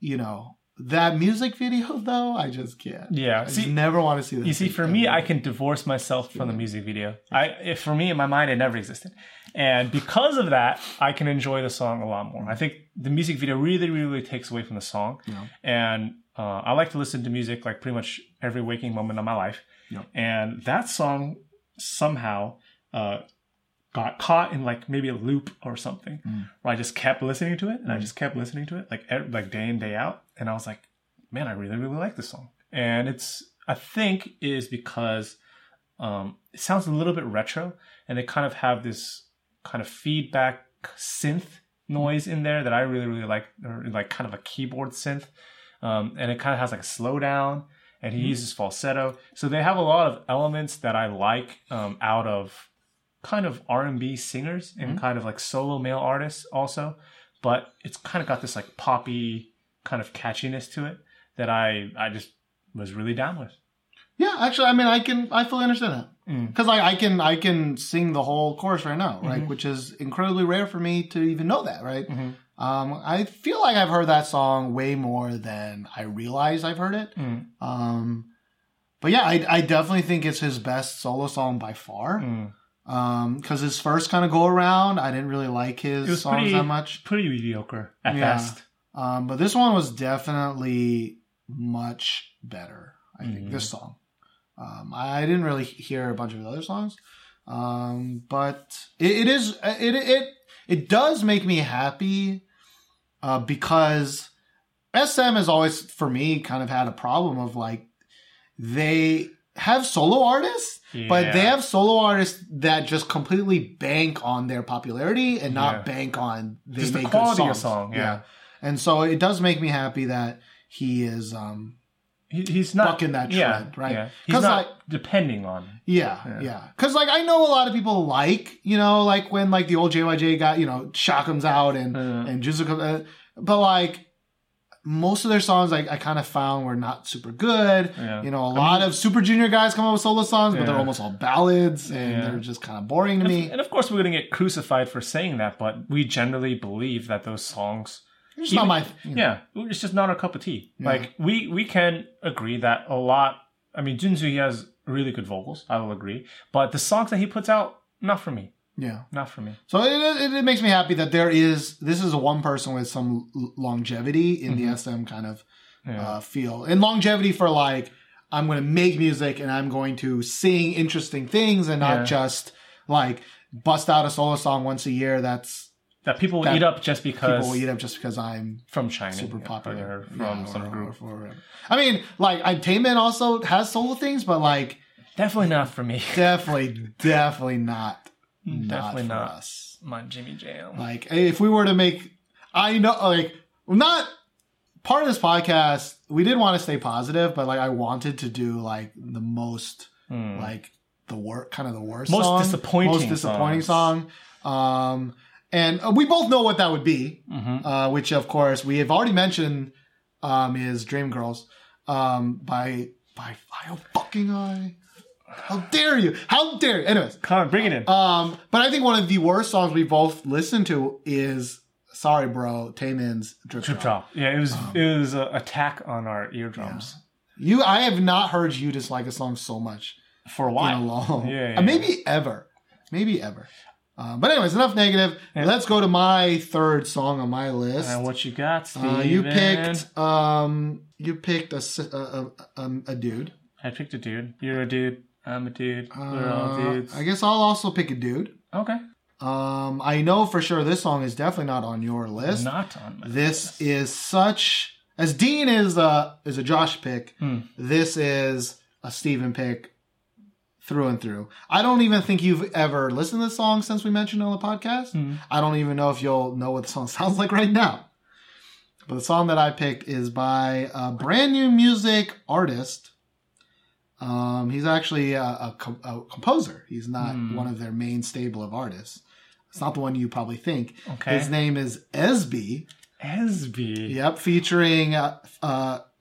you know that music video though, I just can't. yeah. I just See, never want to see that. You see, for me, ever. I can divorce myself from the music video. I, if, for me, in my mind, it never existed, and because of that, I can enjoy the song a lot more. I think the music video really, really takes away from the song, Yeah. and uh, I like to listen to music like pretty much every waking moment of my life. Yeah. And that song somehow uh, got caught in like maybe a loop or something, Mm. where I just kept listening to it, and I just kept listening to it like like day in day out, and I was like, man, I really, really like this song. And it's, I think, is because um, it sounds a little bit retro, and they kind of have this kind of feedback synth noise in there that I really, really like, or like kind of a keyboard synth. Um, and it kind of has like a slowdown, and he uses falsetto. So they have a lot of elements that I like um, out of kind of R&B singers and kind of like solo male artists also. But it's kind of got this like poppy kind of catchiness to it that I I just was really down with. Yeah, actually, I mean, I can, I fully understand that Mm. because like I can, I can sing the whole chorus right now, right? Mhm. Which is incredibly rare for me to even know that, right? Mhm. Um, I feel like I've heard that song way more than I realize I've heard it. Mm. Um, but yeah, I, I definitely think it's his best solo song by far. Mm. Um, because his first kind of go around, I didn't really like his songs pretty that much. pretty mediocre at Yeah. best. Um, but this one was definitely much better. I think Mhm. this song. Um, I didn't really hear a bunch of the other songs, um, but it, it is it it it does make me happy uh, because SM has always for me kind of had a problem of like they have solo artists, but they have solo artists that just completely bank on their popularity and not Yeah. bank on they Just the quality of song, yeah. And so it does make me happy that he is um He, he's not bucking that yeah, trend, right? Yeah. He's not like- depending on. yeah, Yeah. yeah. Cause like I know a lot of people like, you know, like when like the old JYJ got, you know, Shock comes out and Mm. and Junsu comes uh, but like most of their songs like I kind of found were not super good. Yeah. You know, a lot of Super Junior guys come up with solo songs, but they're almost all ballads and Yeah. they're just kind of boring to me. And of course, we're going to get crucified for saying that, but we generally believe that those songs It's not my you know. Yeah, it's just not our cup of tea. Yeah. Like we we can agree that a lot. I mean, Junsu he has really good vocals. I will agree, but the songs that he puts out not for me. Yeah. Not for me. So it, it, it makes me happy that there is this is a one person with some longevity in the SM kind of Yeah. uh, feel and longevity for like I'm going to make music and I'm going to sing interesting things and not Yeah. just like bust out a solo song once a year. That's that people will that eat up just because people will eat up just because I'm from China, super popular from Yeah, some or- group. or- or. I mean, like I Taemin also has solo things, but like Definitely not for me. definitely, definitely not, not Definitely for not. us. My Jimmy Jam. Like if we were to make, I know like not part of this podcast. We did want to stay positive, but like I wanted to do like the most like the work kind of the worst. Most song, disappointing most disappointing song. Um, and uh, we both know what that would be, Mm-hmm. uh, which of course we have already mentioned um, is Dream Girls um, by by File Fucking Eye. How dare you? How dare you? Anyways, Come on, bring it in. um, but I think one of the worst songs we both listened to is "Sorry, Bro" Taemin's "Drip, Trip Drop. drop. Yeah, it was Um, it was an attack on our eardrums You, I have not heard you dislike a song so much for a while. long, Yeah, yeah, maybe ever, maybe ever. Um, but anyways, enough negative. Let's go to my third song on my list. And what you got, Steven? Uh, you picked, um, you picked a a, a, a, a dude. I picked a dude. You're a dude. I'm a dude. We're all Uh, dudes. I guess I'll also pick a dude. okay. Um, I know for sure this song is definitely not on your list. Not on my This is such as Dean is a is a Josh pick. Hmm. This is a Steven pick through and through. I don't even think you've ever listened to the song since we mentioned it on the podcast. Hmm. I don't even know if you'll know what the song sounds like right now. But the song that I picked is by a brand new music artist. Um, he's actually a, a, com- a composer. He's not Hmm. one of their main stable of artists. It's not the one you probably think. Okay. His name is Esby. Esby. Yep, featuring uh, uh,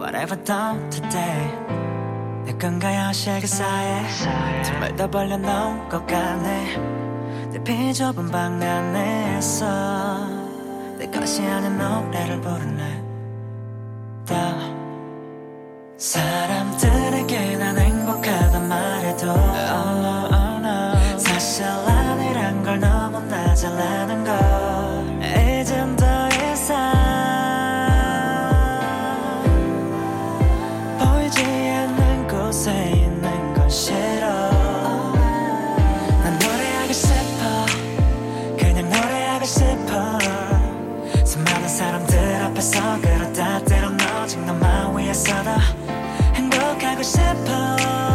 Whatever done today 내 건가요? 실그 사이에. 정말 더 벌려놓은 것 같네. 내 비좁은 방 안에서. 내 것이 아닌 노래를 부르네. 또 사람들에게 난 행복하단 말해도. oh no, oh no. 사실 아니란 걸 너무나 잘 아는 걸 않아 행복하고 싶어.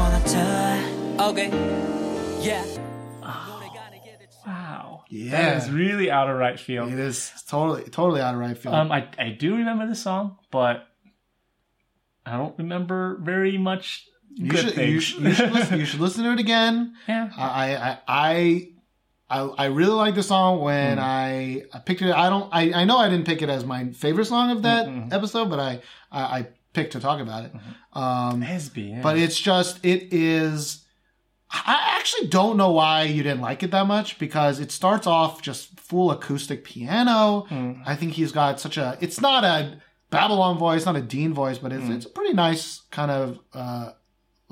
Wanna do it Okay Yeah wow. Yeah. That is really out of right field. It is totally totally out of right field. Um, I, I do remember the song, but I don't remember very much you good should you should, you should listen, you should listen to it again. yeah. I I I I, I really like the song when Hmm. I, I picked it. I don't. I, I know I didn't pick it as my favorite song of that episode, but I, I I picked to talk about it. Um, Esby. Yeah. but it's just it is. I actually don't know why you didn't like it that much because it starts off just full acoustic piano. Hmm. I think he's got such a. It's not a Babylon voice, not a Dean voice, but it's it's a pretty nice kind of. Uh,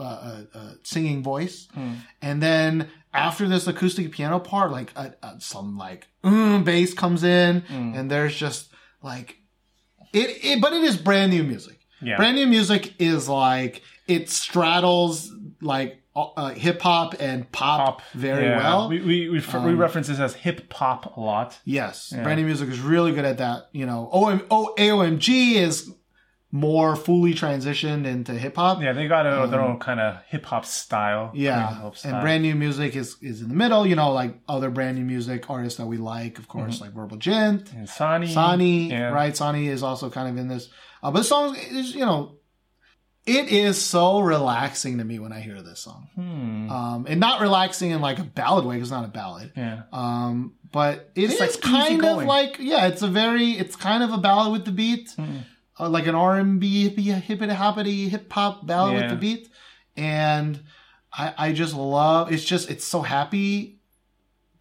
uh, uh, uh, singing voice, Hmm. and then after this acoustic piano part, like uh, uh, some like mm, bass comes in, Hmm. and there's just like it, it. But it is brand new music. Yeah. Brand new music is like it straddles like uh, hip hop and pop, Pop very Yeah. well. Um, We we, we, we reference this as hip hop a lot. yes, brand new music is really good at that. You know, OM, o, AOMG is more fully transitioned into hip hop. Yeah, they got a, their own kind of hip hop style. Yeah, style. and brand new music is is in the middle. You know, like other brand new music artists that we like, of course, like Verbal Jint, and Sani. Sani, yeah. right? Sani is also kind of in this. Uh, but the song is, you know, it is so relaxing to me when I hear this song. Hmm. Um, and not relaxing in like a ballad way, it's not a ballad. Yeah. Um, but it is like kind of like, yeah, it's a very, it's kind of a ballad with the beat, Hmm. Uh, like an R&B, hippity hoppity, hip hop ballad with the beat. And I, I just love, it's just, it's so happy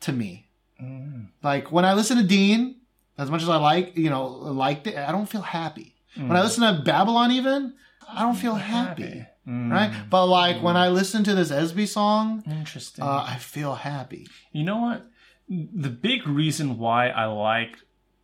to me. Mm. Like when I listen to Dean, as much as I like, you know, liked it, I don't feel happy. When I listen to Babylon, even, I don't feel happy. Mm. Right? But like when I listen to this Esby song, Interesting. uh, I feel happy. You know what? The big reason why I like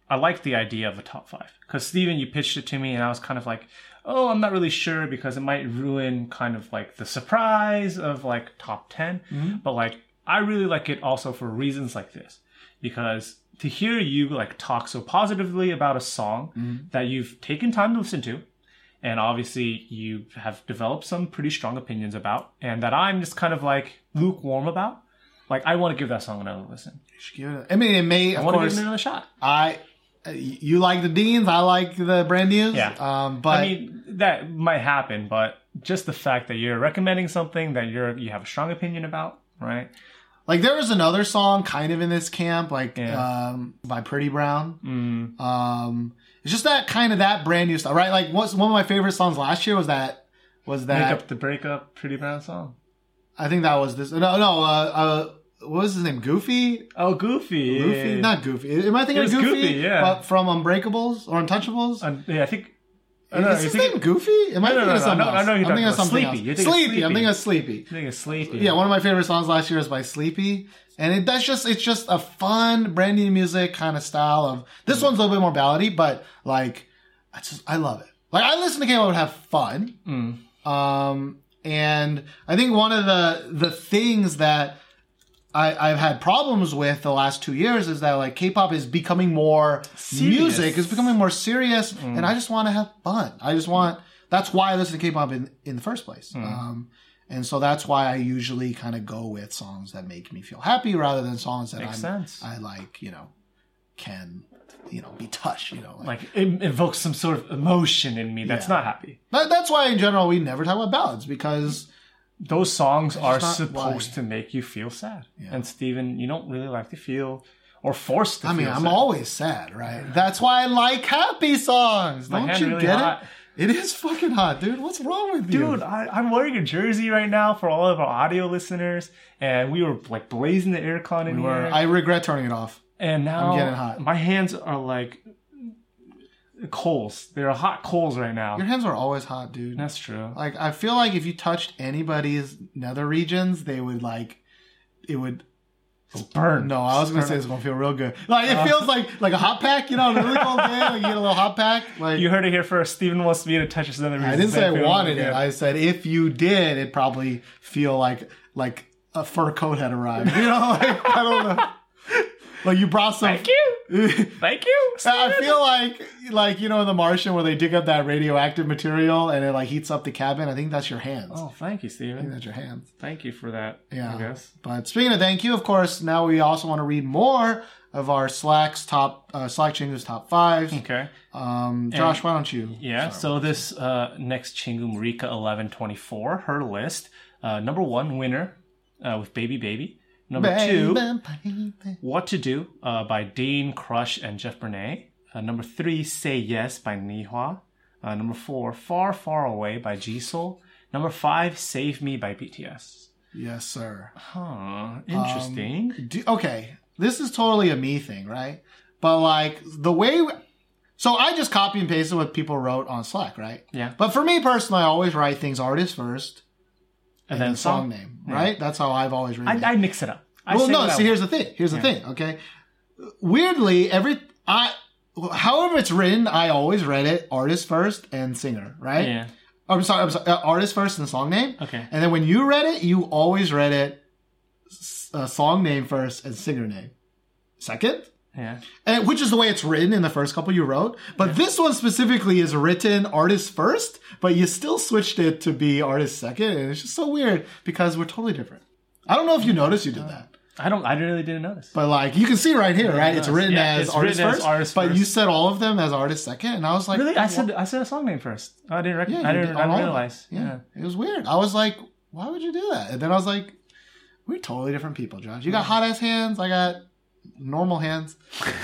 I like the idea of a top five. Because Steven, you pitched it to me, and I was kind of like, oh, I'm not really sure because it might ruin kind of like the surprise of like top 10 mm-hmm. But like, I really like it also for reasons like this. Because to hear you like talk so positively about a song mm-hmm. that you've taken time to listen to and obviously you have developed some pretty strong opinions about and that i'm just kind of like lukewarm about like i want to give that song another listen. You should give it. I mean, it may, i of want to course. give it another shot. I, you like the Deans, I like the brand news. Yeah. Um, but i mean that might happen but just the fact that you're recommending something that you're you have a strong opinion about right like there was another song kind of in this camp, like Yeah. um, by Pretty Brown. mm, Um, it's just that kind of that brand new stuff, right? Like what's one of my favorite songs last year was that was that make up the breakup pretty brown song I think that was this. No, no. Uh, uh, what was his name? Goofy. oh goofy Goofy, yeah. not Goofy. Am I thinking It of was Goofy? Goofy, yeah. But from Unbreakables or Untouchables? Um, yeah i think I know, is you his think name Goofy? Am I No, no, thinking no, of no, something no, I else? know you're I'm thinking of something Sleepy. else. You're Sleepy. I'm thinking of Sleepy. I think it's sleepy Yeah, one of my favorite songs last year is by Sleepy, and it, that's just it's just a fun brand new music kind of style of. This one's a little bit more ballady, but like I just I love it. Like I listen to K-pop and have fun. Mm. Um, and I think one of the the things that I, I've had problems with the last two years is that like K-pop is becoming more Serious. music, is becoming more serious, and I just want to have fun. I just want. That's why I listen to K-pop in in the first place. Um, and so that's why I usually kind of go with songs that make me feel happy rather than songs that Makes I'm, sense. I like, you know, can, you know, be touched, you know. like it evokes some sort of emotion in me that's Yeah. not happy That- that's why in general we never talk about ballads because those songs are supposed why. to make you feel sad. Yeah. And Steven, you don't really like to feel or forced to feel. I mean, I'm sad. always sad, right? That's why I like happy songs. My Don't you really get hot. it? It is fucking hot, dude. What's wrong with you? Dude, I, I'm wearing a jersey right now for all of our audio listeners, and we were like blazing the aircon in We were- here. I regret turning it off. and now I'm getting hot. my hands are like coals. They're hot coals right now. Your hands are always hot, dude. That's true. Like I feel like if you touched anybody's nether regions, they would like it would Burn. no, I was gonna say it's gonna feel real good. Like it uh. feels like like a hot pack, you know, a really cold day, like you get a little hot pack. Like You heard it here first. Steven wants me to touch his nether regions. I didn't say I wanted it. I said if you did, it'd probably feel like like a fur coat had arrived. You know, like I don't know. Like you brought some. Thank you. Thank you. I feel like like you know in The Martian where they dig up that radioactive material and it like heats up the cabin. I think that's your hands. Oh, thank you, I think Steven. that's your hands. Thank you for that. Yeah. I guess. But speaking of thank you, of course, now we also want to read more of our Slack's top uh, Slack Chingu's top five. Okay. Um, Josh, why don't you? Yeah. So this uh, next Chingu Marika eleven twenty four, her list. Uh, number one winner uh, with Baby Baby. Number two, What to Do uh, by Dean Crush and Jeff Bernat. Uh, number three, Say Yes by Nihua. Uh, number four, Far Far Away by Jisoo. Number five, Save Me by BTS. Yes, sir. Huh. Interesting. Do, okay, this is totally a me thing, right? But like the way, so I just copy and pasted what people wrote on Slack, right? yeah. But for me personally, I always write things artist first And then song name, right? That's how I've always written. it. I, I mix it up. I well, no. See, here's the thing. Here's the thing. Okay. Weirdly, every I, however it's written, I always read it artist first and singer, right? Yeah. I'm sorry, I'm sorry. Uh, artist first and song name. Okay. And then when you read it, you always read it uh, song name first and singer name second. Yeah. And which is the way it's written in the first couple you wrote. But this one specifically is written artist first, but you still switched it to be artist second. And it's just so weird because we're totally different. I don't know if you noticed you did that. I don't. I really didn't notice. But like you can see right here, right? It's written Yeah, as it's artist written as first, artist but first. you said all of them as artist second, and I was like, Really, I said I said a song name first. Oh, I didn't. Rec- Yeah, I didn't. did I didn't realize. Yeah. Yeah. it was weird. I was like, why would you do that? And then I was like, we're totally different people, Josh. You got hot ass hands. I got normal hands.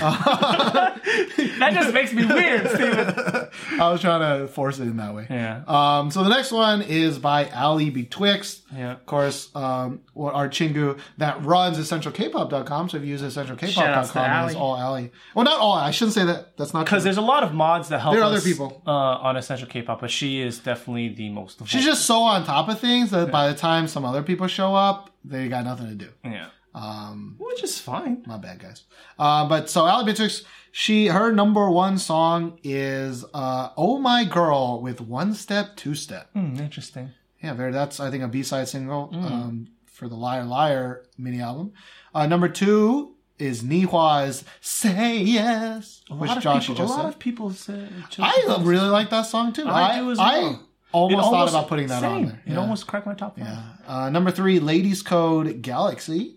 That just makes me weird, Steven. I was trying to force it in that way. Yeah. Um, so the next one is by Ali Betwixt. Yeah. Of course, um, what- our Chingu that runs essentialkpop.com. So if you use Shout outs to essentialkpop.com, it's all Ali. Well, not all. I shouldn't say that. That's not Because there's a lot of mods that help There are other us, people. uh, on Essential K-pop, but she is definitely the most. She's just so on top of things that by the time some other people show up, they got nothing to do. yeah, Um, which is fine. my bad, guys. Uh, but so Ali Beatrix, she her number one song is uh, "Oh My Girl" with one step, two step. Hmm, interesting. Yeah, very. That's I think a B side single um, for the Liar Liar mini album. Uh, number two is Nihua's "Say Yes," A which lot of Josh people, just a lot said. of people say. I really like that song too. I do as I well. almost, It thought about putting that on same. there. It almost cracked my top five. Yeah. Uh, number three, Ladies Code Galaxy.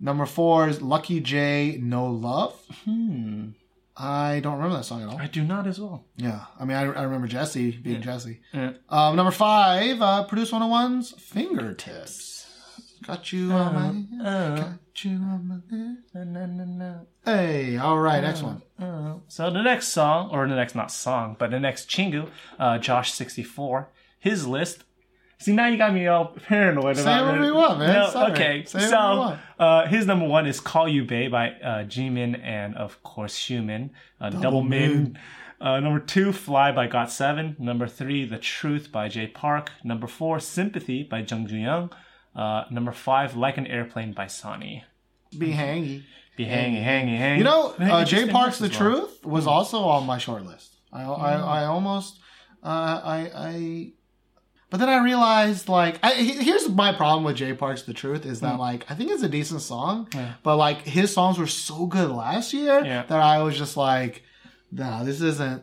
Number four is Lucky J No Love. Hmm. I don't remember that song at all. I do not as well. Yeah. I mean, I, I remember Jesse being Jesse. Yeah. Um, number five, uh, Produce 101's Fingertips. Got you on my. Uh, Got you on my. na, na, na. Hey, all right, next one. Uh, so the next song, or the next not song, but the next Chingu, uh, Josh sixty four, his list. See now you got me all paranoid Say about whatever it. you want, man. No, Sorry. okay, Say so uh, his number one is "Call You Bae" by uh, Jimin and of course Xiumin. Uh, Double, Min. Min. Uh, number two, "Fly" by Got Seven. Number three, "The Truth" by Jay Park. Number four, "Sympathy" by Jung Joo Young. Uh, number five, "Like an Airplane" by Sonny. Be hangy. Be hangy, hanging, hanging. You know, uh, Jay Park's The well. Truth was also on my short list. I, I, I almost, uh, I, I, but then I realized, like, I, here's my problem with Jay Park's The Truth is that, like, I think it's a decent song, but, like, his songs were so good last year Yeah. that I was just like, no, this isn't,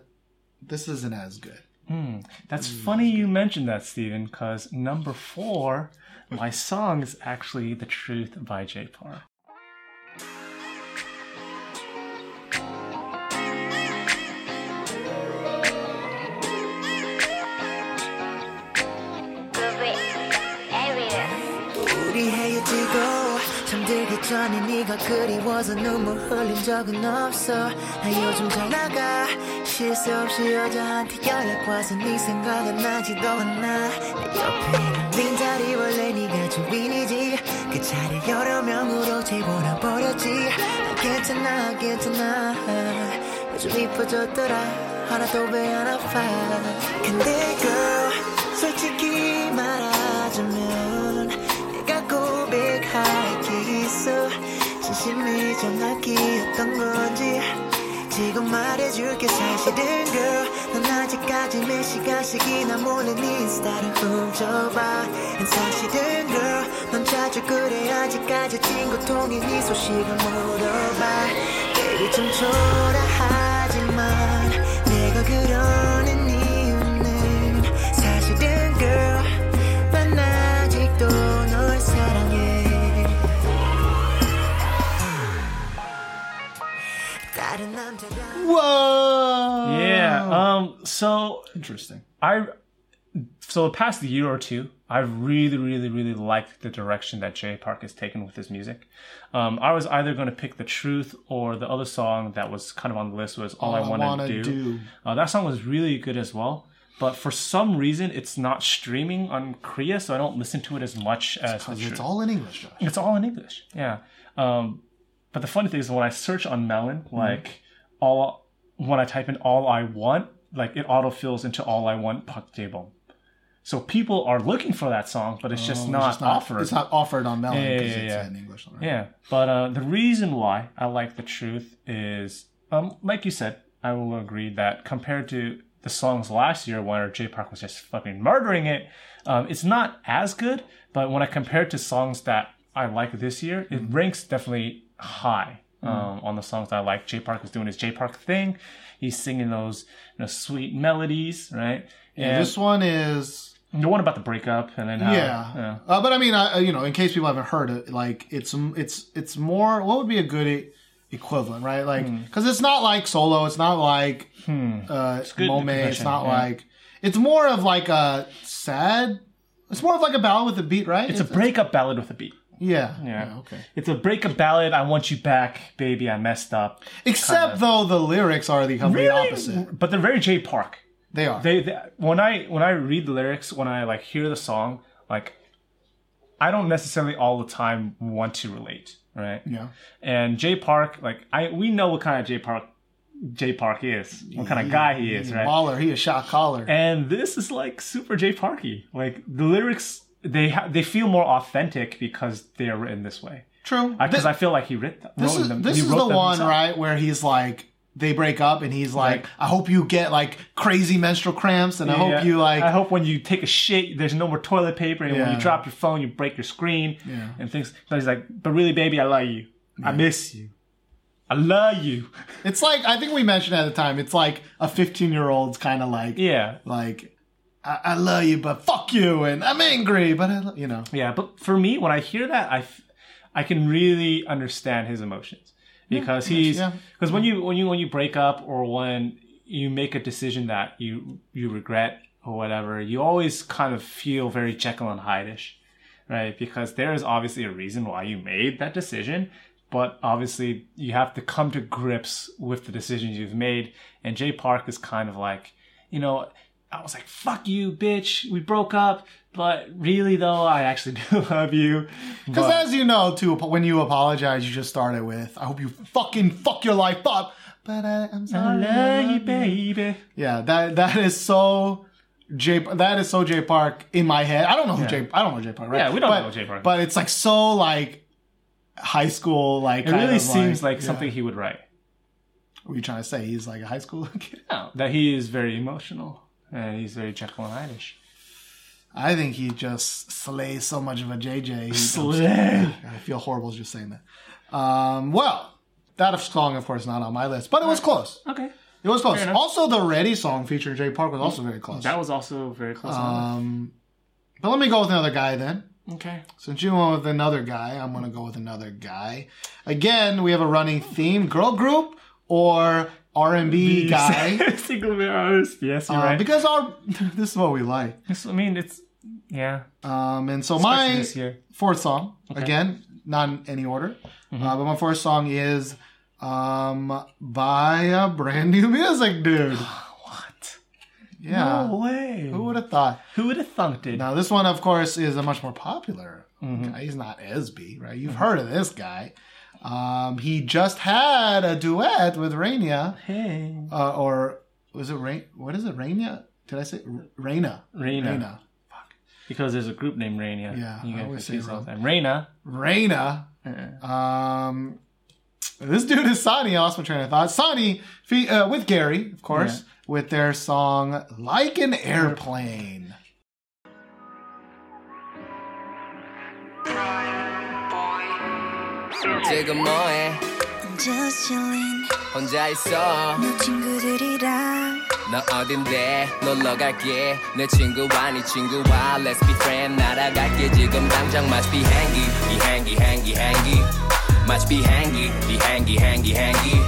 this isn't as good. Hmm. That's funny you mentioned that, Steven, because number four, my song is actually The Truth by Jay Park. 전에 네가 그리워서 눈물 흘린 적은 없어. 나 요즘 잘 나가 실수 없이 여자한테 연락 와서 네 생각은 나지도 않아. 내 옆에 있는 빈자리 원래 네가 주인이지. 그 자리 여러 명으로 재워놔 버렸지. 난 괜찮아 괜찮아. 요즘 이뻐졌더라. 하나도 왜안 아파. 근데 girl 솔직히 말하자면 진심이 전화기였던 건지 지금 말해줄게 사실은 girl 넌 아직까지 몇 시간씩이나 몰래 네 인스타를 훔쳐봐. And 사실은 girl 넌 자주 그래. 아직까지 친구 통해 네 소식을 물어봐. Baby 좀 초라하지만 내가 그러는 Whoa! Yeah. Um. So Interesting. I, so the past year or two, I've really, really, really liked the direction that Jay Park has taken with his music. Um, I was either going to pick The Truth or the other song that was kind of on the list was All, I Want Wanna Do. Do. Uh, that song was really good as well. But for some reason, it's not streaming on Korea, so I don't listen to it as much as Because it's all in English, Josh. It's all in English. Yeah. Um, but the funny thing is when I search on Melon, Mm-hmm. like all when I type in all I want, like it autofills into all I want Pak table. So people are looking for that song, but it's just Oh, not it's not offered. It's not offered on Melon Yeah, because yeah, it's yeah. in English. Right? Yeah, but uh, the reason why I like the truth is, um, like you said, I will agree that compared to the songs last year where Jay Park was just fucking murdering it, um, it's not as good. But when I compare it to songs that I like this year, it ranks definitely high um, on the songs that I like. Jay Park is doing his Jay Park thing. He's singing those you know, sweet melodies, right? And this one is the one about the breakup and then how, yeah, yeah. Uh, but I mean, I, you know, in case people haven't heard it, like it's it's it's more. What would be a good e- equivalent, right? Like Hmm. because it's not like solo. It's not like uh, good Mome. It's not yeah. like. It's more of like a sad. It's more of like a ballad with a beat, right? It's a breakup ballad with a beat. Yeah, Yeah. yeah. Okay. It's a break breakup ballad. I want you back, baby. I messed up. Except though the lyrics are the complete Really? opposite. But they're very Jay Park. They are. They, they when I when I read the lyrics, when I like hear the song, like I don't necessarily all the time want to relate, right? yeah. And Jay Park, like I we know what kind of Jay Park Jay Park is, what kind of guy he is, right? Baller. He a shot caller. And this is like super Jay Parky. Like the lyrics, they ha- they feel more authentic because they are written this way. True. Uh, because I feel like he writ- wrote This is them. this is the one himself. right where he's like they break up and he's like. I hope you get like crazy menstrual cramps and I Yeah. hope you like I hope when you take a shit, there's no more toilet paper, and when you drop your phone, you break your screen Yeah. and things. But he's like, but really, baby, I love you. I miss you. I love you. it's like I think we mentioned at the time, it's like a fifteen year old's kind of like Yeah, like I, I love you but fuck you and I'm angry but I lo-" you know yeah. But for me, when I hear that, I, f- I can really understand his emotions because he's yeah. because when you when you when you break up or when you make a decision that you you regret or whatever, you always kind of feel very Jekyll and Hyde-ish, right? Because there is obviously a reason why you made that decision, but obviously you have to come to grips with the decisions you've made. And Jay Park is kind of like, you know, I was like, "Fuck you, bitch. We broke up." But really, though, I actually do love you. because as you know too when you apologize you just started with I hope you fucking fuck your life up but I, I'm I sorry love you, baby. Yeah, that that is so J. That is so Jay Park in my head. I don't know who J. I don't know Jay Park. Right? Yeah, we don't but, know Jay Park. But it's like so like high school. Like It really seems like yeah. something he would write. What are you trying to say? He's like a high school kid. No, that he is very emotional and he's very Jekyll and Hyde-ish. I think he just slays so much of a JJ. He, Slay. I feel horrible just saying that. Um, well, that song, of course, not on my list, but it was close. Okay. It was close. Also, the Reddy song featuring Jay Park was also very close. That was also very close. Um, but let me go with another guy then. okay. Since you went with another guy, I'm gonna go with another guy. Again, we have a running theme: girl group or R and B guy. Single mirrors. Yes, you're Uh, right. Because our this is what we like. It's- I mean, it's yeah. Um, and so Especially my fourth song again, not in any order, Mm-hmm. uh, but my fourth song is um by a brand new music dude. What? Yeah, No way. who would have thought? Who would have thunked it? Now this one, of course, is a much more popular Mm-hmm. guy. He's not Esby, right? You've heard of this guy. Um, he just had a duet with Rainia, Hey. uh, or was it Rain? What is it, Rainia? Did I say Raina? Reina. Raina. Because there's a group named Raina. Yeah, You I always say wrong. time. Raina. Raina. Uh-uh. Um, this dude is Sonny. I lost my train of thought. Sonny fe- uh, with Gary, of course, with their song "Like an Airplane." 지금 뭐해? Just chillin'. 혼자 있어. 내 친구들이랑 너 어딘데? 놀러 갈게. 내 친구와 네 친구와. Let's be friend 날아갈게. 지금 당장 must be hangy 비행기 행기 행기 must be hangy 비행기 행기 행기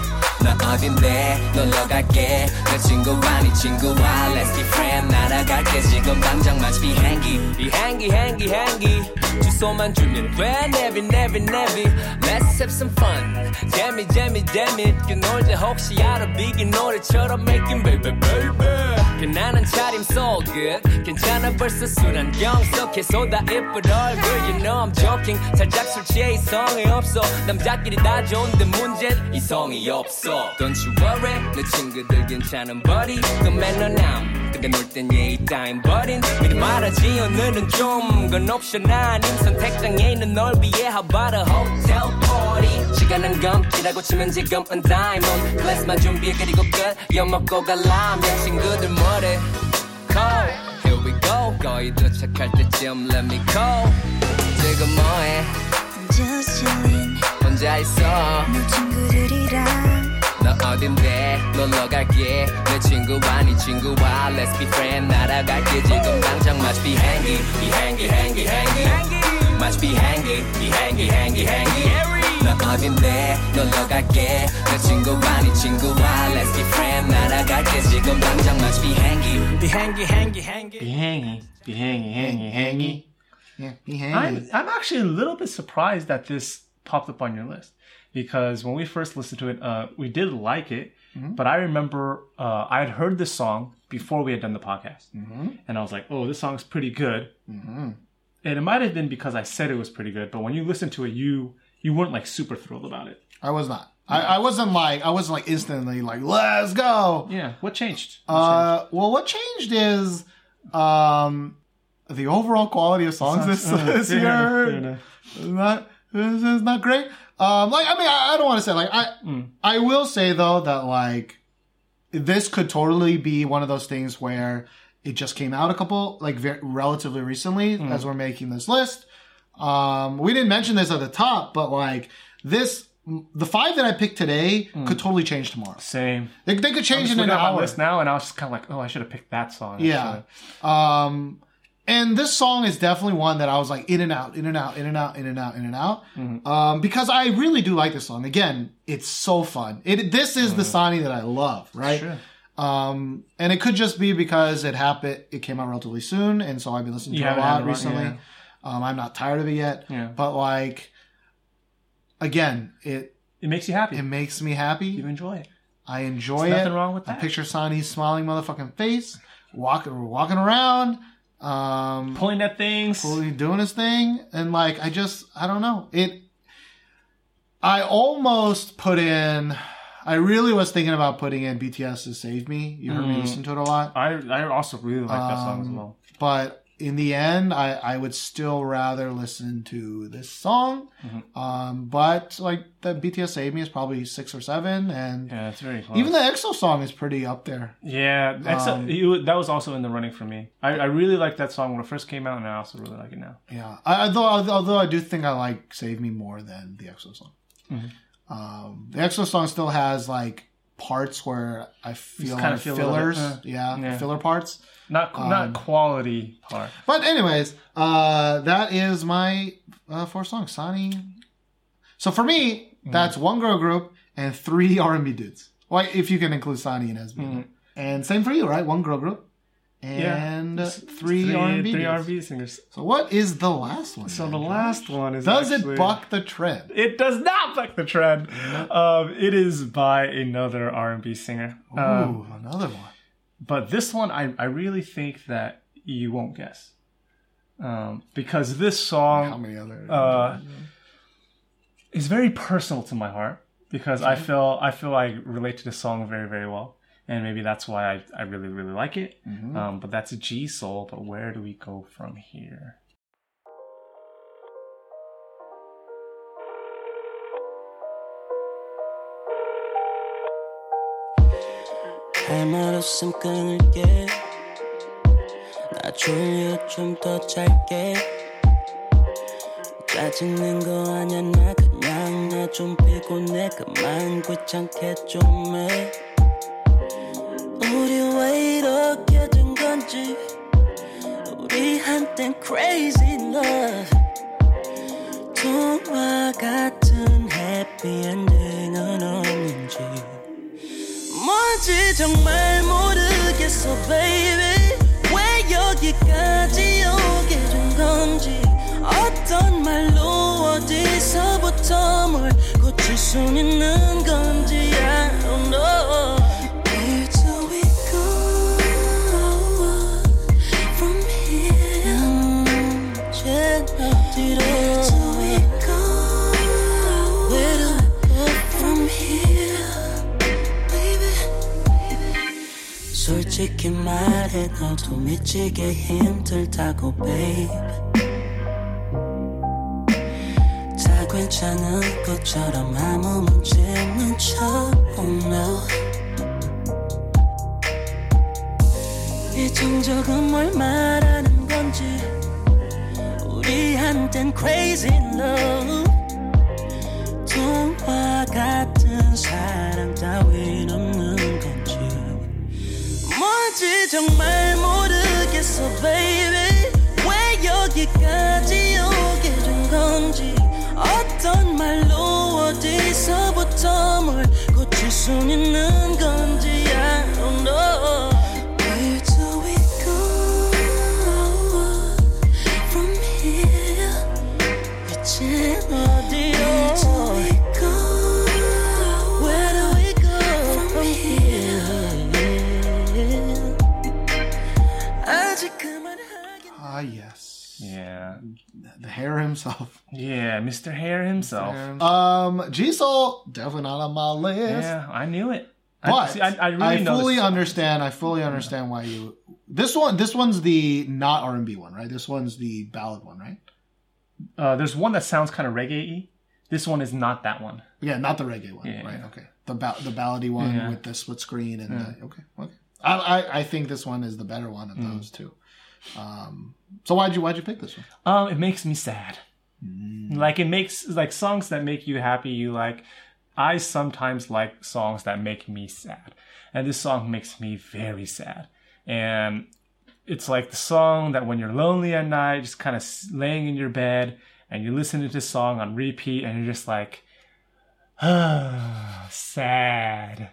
너 어딘데 놀러 갈게 내 친구와 네 친구와 Let's be friend 날아갈게 지금 당장 must be hangy 비행기 행기 행기 주소만 주면 돼 never never never Let's have some fun 재미 재미 재밌게 놀자 혹시 알아 비긴 노래처럼 making baby baby 편안한 차림 good 괜찮아 벌써 술 한병 썩해 쏟아 이쁜 얼굴 You know I'm joking. 살짝 술 취해 이성이 없어. 남자끼리 다 좋은데 문제는 이성이 없어. Don't you worry 내 친구들 괜찮은 buddy. 그 매너남 뜨게 놀땐 예의 따윈 버린. 미리 말하지 오늘은 좀건 옵션 아닌 선택장에 있는 널 위해 How about a hotel party? 시간은 검지라고 치면 지금은 diamond. 클래스만 준비해 그리고 끝. 엿 먹고 갈 라면. 친구들 뭐래? Call. Here we go. 거의 도착할 때쯤 Let me go 지금 뭐해? Just chillin' 혼자 있어. 너 친구들이랑 너 어딘데 놀러 갈게 내 친구와 네 친구와 Let's be friend 날아갈게 지금 당장 Must be hangy be hangy hangy hangy Must be hangy be hangy hangy hangy 너 어딘데 놀러 갈게 내 친구와 네 친구와 Let's be friend 날아갈게 지금 당장 Must be hangy be hangy hangy hangy Be hanging, be hanging, hanging, hanging. Yeah, be I'm, handy. I'm actually a little bit surprised that this popped up on your list because when we first listened to it, uh, we did like it, but I remember uh, I had heard this song before we had done the podcast, and I was like, "Oh, this song's pretty good." And it might have been because I said it was pretty good, but when you listen to it, you you weren't like super thrilled about it. I was not. I, I wasn't like I wasn't like instantly like let's go. Yeah, what changed? What Uh, well, what changed is um the overall quality of songs this. Uh, this fair enough, year. enough. not this is not great. Um, like I mean, I, I don't want to say like I Mm. I will say though that like this could totally be one of those things where it just came out a couple like very, relatively recently Mm. as we're making this list. Um, we didn't mention this at the top, but like this, the five that I picked today Mm. could totally change tomorrow. Same. They, they could change in an hour. list now, and I was just kind of like, "Oh, I should have picked that song." Yeah. Um, and this song is definitely one that I was like in and out, in and out, in and out, in and out, in and out. Um, because I really do like this song. Again, it's so fun. It this is the Sonny that I love, right? Sure. Um, and it could just be because it happened. It came out relatively soon, and so I've been listening to You it a lot recently. yeah. Um, I'm not tired of it yet. Yeah. But like, again, it It makes you happy. it makes me happy. you enjoy it. I enjoy There's it. nothing wrong with that. I picture Sonny's smiling motherfucking face, walking walking around, um, Pulling at things. fully doing his thing, and like I just I don't know it. I almost put in. I really was thinking about putting in BTS's "Save Me." You heard me Mm. listen to it a lot, I I also really like that song as Um, well. but in the end, I I would still rather listen to this song. Mm-hmm. Um, but like the BTS "Save Me" is probably six or seven, and Yeah, it's very close. even the EXO song is pretty up there. yeah, a- Um, you- that was also in the running for me. I, I really liked that song when it first came out, and I also really like it now. Yeah, I, although although I do think I like "Save Me" more than the EXO song. Mm-hmm. Um, the EXO song still has like parts where I feel like feel a bit, fillers, uh, yeah, yeah. filler parts. Not Um, not quality part. But anyways, uh, that is my uh, four songs. Sonny. So for me, Mm-hmm. that's one girl group and three R and B dudes. Well, if you can include Sonny and SB. Mm-hmm. And same for you, right? One girl group and It's three R and B. three. R&B singers. So what is the last one? So then, the Josh? last one is Does actually- it buck the trend? It does not buck the trend. Um, it is by another R&B singer. Ooh, Um, another one. But this one, I, I really think that you won't guess. Um, because this song... How many other? uh, is very personal to my heart because I feel I feel I relate to the song very very well, and maybe that's why I, I really really like it. Um, but that's a G Soul. But where do we go from here? 할 말 없음 끊을게. 나 졸려 좀더 짧게. 짜증낸 거 아냐 나 그냥 나 좀 피곤해. 그만 귀찮게 좀해. 우리 왜 이렇게 된 건지. 우리 한땐 crazy love童话 같은 happy ending은 없는지 뭔지? 정말 모르겠어 baby. 왜 여기까지 오게 된 건지. 어떤 말로 어디서부터 뭘 고칠 수 있는 건지. I don't know 솔직히 말해 너도 미치게 힘들다고 babe. 다 괜찮은 것처럼 아무 문제 없는 척 보며. 이 정적은 뭘 말하는 건지 우리한텐 crazy love童话 같은 사랑 따윈 없는 뭔지 정말 모르겠어 baby. 왜 여기까지 오게 된 건지. 어떤 말로 어디서부터 뭘 고칠 수 있는 건지 The hair himself. Yeah, Mr. Hair himself. Um, Jisoo, definitely not on my list. Yeah, I knew it. But I, see, I, I really know fully understand. I fully understand why you. This one, this one's the not R and B one, right? This one's the ballad one, right? Uh, there's one that sounds kind of reggae-y. This one is not that one. Yeah, not the reggae one, Yeah, right? yeah. Okay, the ba- the ballady one Yeah. with the split screen and the okay, okay. I, I I think this one is the better one of Mm. those two. Um, so why'd you why'd you pick this one? Um, it makes me sad. Mm. Like it makes like songs that make you happy. You like. I sometimes like songs that make me sad, and this song makes me very sad. And it's like the song that when you're lonely at night, just kind of laying in your bed, and you listen to this song on repeat, and you're just like, sad.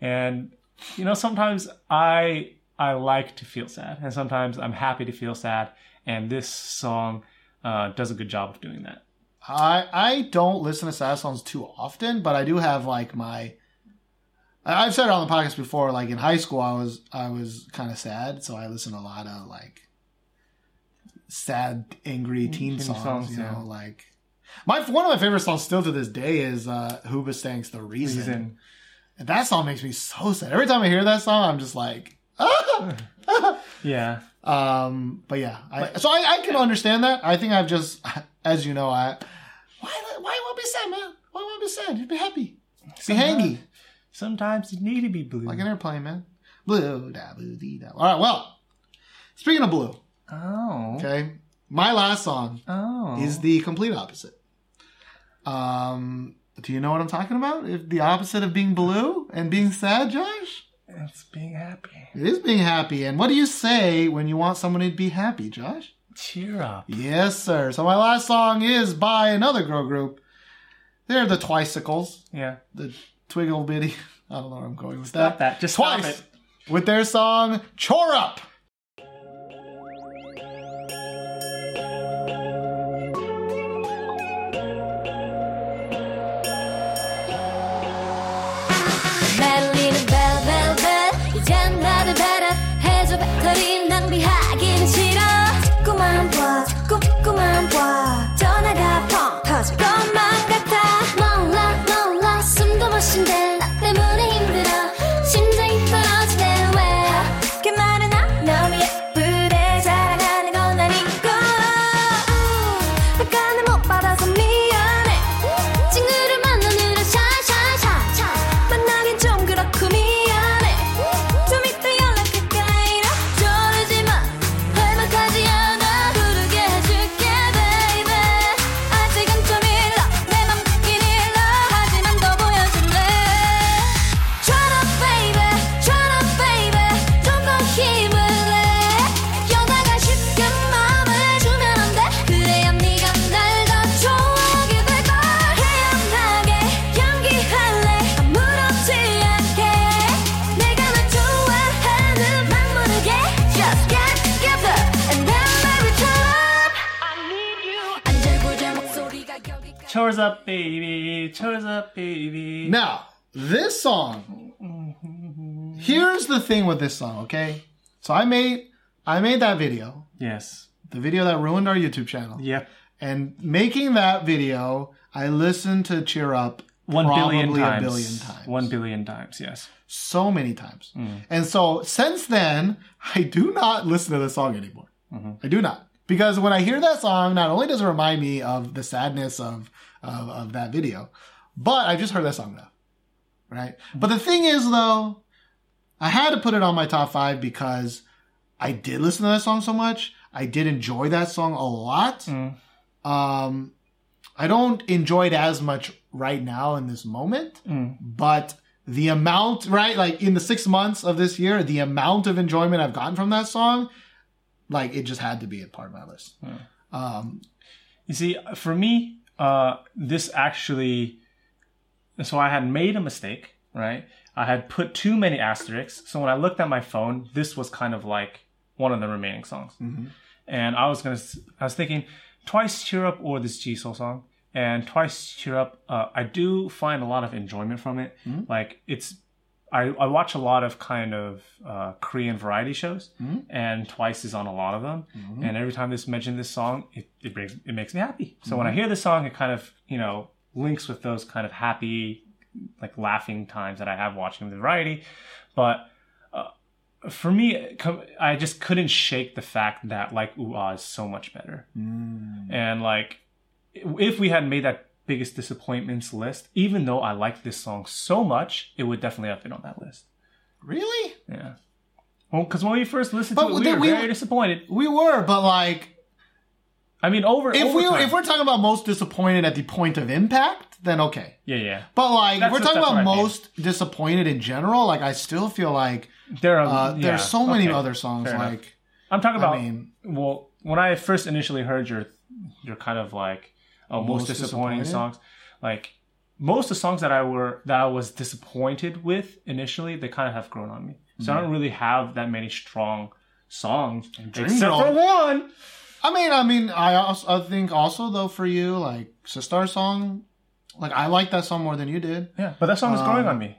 And you know, sometimes I I like to feel sad, and sometimes I'm happy to feel sad. And this song uh, does a good job of doing that. I I don't listen to sad songs too often, but I do have like my. I've said it on the podcast before. Like in high school, I was I was kind of sad, so I listened to a lot of like sad, angry teen, teen songs. songs, you yeah. know, like my one of my favorite songs still to this day is uh Hoobastank's "The Reason." Reason. And that song makes me so sad. Every time I hear that song, I'm just like! Yeah, Um, but yeah, I, so I, I can understand that. I think I've just, as you know, I why why won't be sad, man? Why won't be sad? You'd be happy, be hangy, sometimes you need to be blue. like an airplane, man. Blue da blue dee da. All right, well, speaking of blue, oh, okay, my last song oh, is the complete opposite. Um, do you know what I'm talking about? If the opposite of being blue and being sad, Josh? It's being happy. It is being happy. And what do you say when you want someone to be happy, Josh? Cheer up. Yes, sir. So my last song is by another girl group. They're the Twicicles. Yeah, the Twiggle Bitty. I don't know where I'm going with stop that. that. Just stop Twice it. with their song "Chore Up." Up, baby. Chores up, baby. Now, this song. Here's the thing with this song, okay? So I made I made that video, Yes. the video that ruined our YouTube channel. Yep. And making that video, I listened to Cheer Up One billion times. billion times. One billion times. Yes. so many times. Mm. And so since then, I do not listen to the song anymore. Mm-hmm. I do not. Because when I hear that song, not only does it remind me of the sadness of, of, of that video, but I just heard that song enough. Right? But the thing is though, I had to put it on my top five because I did listen to that song so much. I did enjoy that song a lot. Um, I don't enjoy it as much right now in this moment, but the amount, right, like in the six months of this year, the amount of enjoyment I've gotten from that song, like it just had to be a part of my list. Um, You see, for me, uh, this actually, so I had made a mistake, right? I had put too many asterisks. So when I looked at my phone, this was kind of like one of the remaining songs. And I was gonna, I was thinking, twice cheer up or this Jisoo song. And twice cheer up, uh, I do find a lot of enjoyment from it. Like it's, I, I watch a lot of kind of uh, Korean variety shows, and Twice is on a lot of them. And every time this mention this song, it it brings it makes me happy. So when I hear this song, it kind of you know links with those kind of happy, like laughing times that I have watching the variety. But uh, for me, I just couldn't shake the fact that like Ooh Ah is so much better. And like, if we had made that biggest disappointments list, even though I liked this song so much, it would definitely have been on that list. really? Yeah. Well, because when we first listened But to it, we were we- very disappointed. We were, but like, I mean, over if over we time- if we're talking about most disappointed at the point of impact, then okay. yeah, yeah, But like, That's- we're talking about I mean. most disappointed in general, like I still feel like there are uh, yeah, there's so many okay, other songs fair enough. like I'm talking I about. mean- well, when I first initially heard your your kind of like uh, most, Most disappointing songs, like most of the songs that I were that I was disappointed with initially, they kind of have grown on me. So I don't really have that many strong songs, except for one. I mean, I mean, I also I think also though for you, like Sistar song, like I like that song more than you did. Yeah, but that song is growing Um, on me.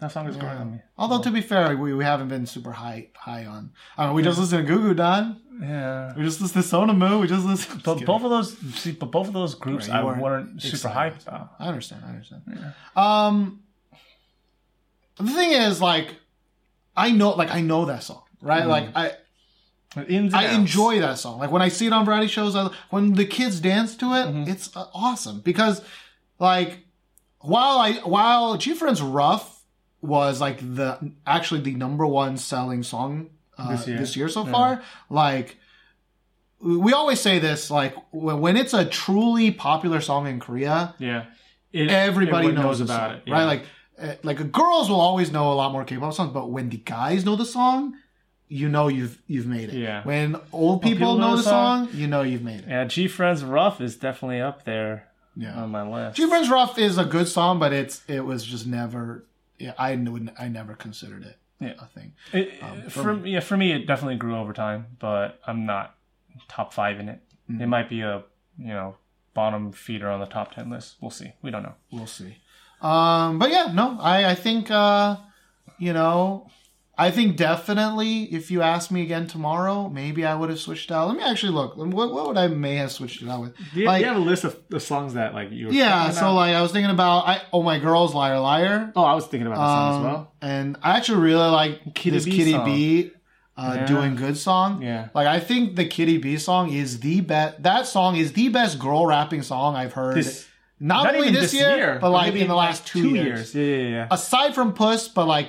That song is growing on me. Although to be fair, we, we haven't been super high high on. I mean, we just listened to Gugudan. Yeah. We just listened to Sonamu. We just listened. But both of those, see, but both of those groups, Right, I weren't super excited. hyped about. I understand. I understand. Um, the thing is, like, I know, like, I know that song, right? Mm-hmm. Like, I I enjoy that song. Like when I see it on variety shows, I, when the kids dance to it, Mm-hmm. it's uh, awesome because, like, while I while GFriend's Rough was like the actually the number one selling song uh, This this, year. year. so far, like we always say this, like when, it's a truly popular song in Korea, Yeah. It- everybody everyone knows, about song, it. right? Like, uh, like girls will always know a lot more K-pop songs, but when the guys know the song, you know you've you've made it. Yeah. When old people, know, the song, you know you've made it. yeah, GFriend's Rough is definitely up there Yeah. on my list. GFriend's Rough is a good song, but it's it was just never. Yeah, I wouldn't, I never considered it Yeah. a thing. It- Um, for for yeah, for me, it definitely grew over time, but I'm not top five in it. Mm-hmm. It might be a you know bottom feeder on the top ten list. We'll see. We don't know. We'll see. Um, but yeah, no, I I think uh, you know. I think definitely if you ask me again tomorrow, maybe I would have switched out. Let me actually look. What, what would I may have switched it out with? Do you, Like- do you have a list of the songs that like you? Were Yeah, so like I was thinking about I oh my girls liar liar. oh, I was thinking about that song as Um, well. And I actually really like Kitty this B Kitty song. B uh, Yeah. doing good song. Yeah. Like I think the Kitti B song is the best. That song is the best girl rapping song I've heard. This- not, Not only this, year, but like in the last two, years. Yeah, yeah, yeah. Aside from Puss, but like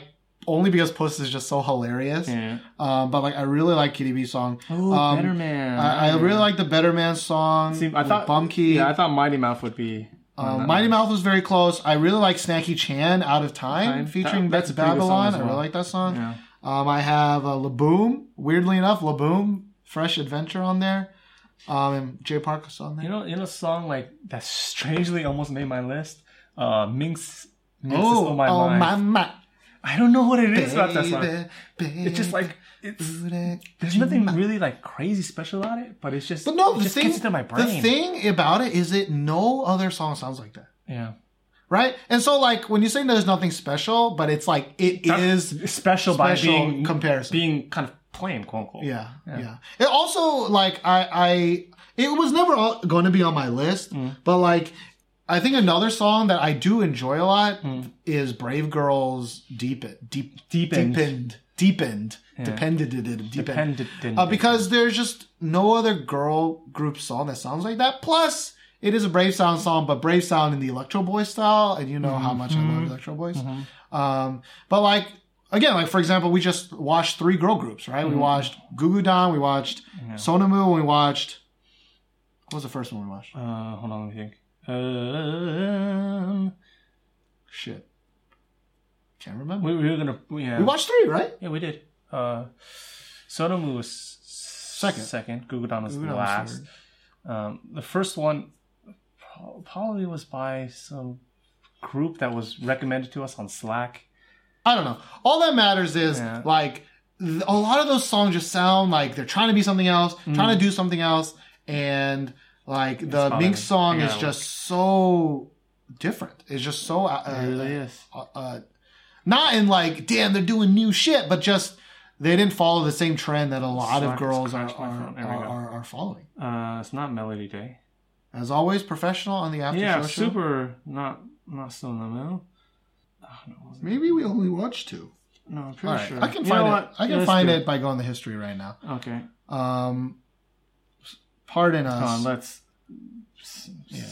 only because Puss is just so hilarious. yeah. Um, but like I really like Kitti B song. Oh, um, Better Man. I, I really like the Better Man song. See, I thought Bumkey. Yeah, I thought Mighty Mouth would be. Um, Mighty list. Mouth was very close. I really like Snacky Chan, Out of Time, Time. featuring That- that's a pretty good song Babylon. as I really like that song. Yeah. Um, I have uh, Laboum. Weirdly enough, Laboum, Fresh Adventure on there. Um, and Jay Parker's on there. You know, you know, a song like that strangely almost made my list. Uh, Minx. Minx is oh, on my oh mind. my, my. I don't know what it is about that song. Baby, baby, It's just like it's. There's nothing really like crazy special about it, but it's just. But no, it the just thing, gets into my brain. the thing about it is that no other song sounds like that. yeah, Right? And so, like, when you say there's nothing special, but it's like, it is. That's special, by special being comparison. being kind of plain, quote unquote. Yeah, yeah. It also like I I it was never going to be on my list, Mm. but like I think another song that I do enjoy a lot is Brave Girls Deep Deep Deepened. Deepened Deepened Depended Deepened. Dependent. Uh, because there's just no other girl group song that sounds like that. Plus, it is a Brave Sound song, but Brave Sound in the Electro Boy style, and you know how much I love Electro Boys. Um, but like again, like for example, we just watched three girl groups, right? We watched Goo Goo Dolls, we watched Sonamu, and we watched what was the first one we watched? Uh, hold on, let me think. Um, Shit, can't remember. we, we were gonna. Yeah, We watched three, right? Yeah, we did. Uh, Sonamu was second. Second. Gugudan was Goo Goo the last. Um, the first one probably was by some group that was recommended to us on Slack. I don't know. All that matters is Yeah. like a lot of those songs just sound like they're trying to be something else, trying to do something else, and like the not Mink song yeah, is just so different. It's just so uh, uh, is. uh, uh, not in like damn they're doing new shit, but just they didn't follow the same trend that a lot of girls are are, phone. There we are, are, are following. Uh, it's not Melody Day. As always, professional on the after yeah, show. show. super. Not not still in the middle. No. Maybe we only watched two. no, I'm pretty right, sure. I can You find it. what? I can Let's find do it by going to history right now. Okay, Um, pardon us. on. Let's Yeah,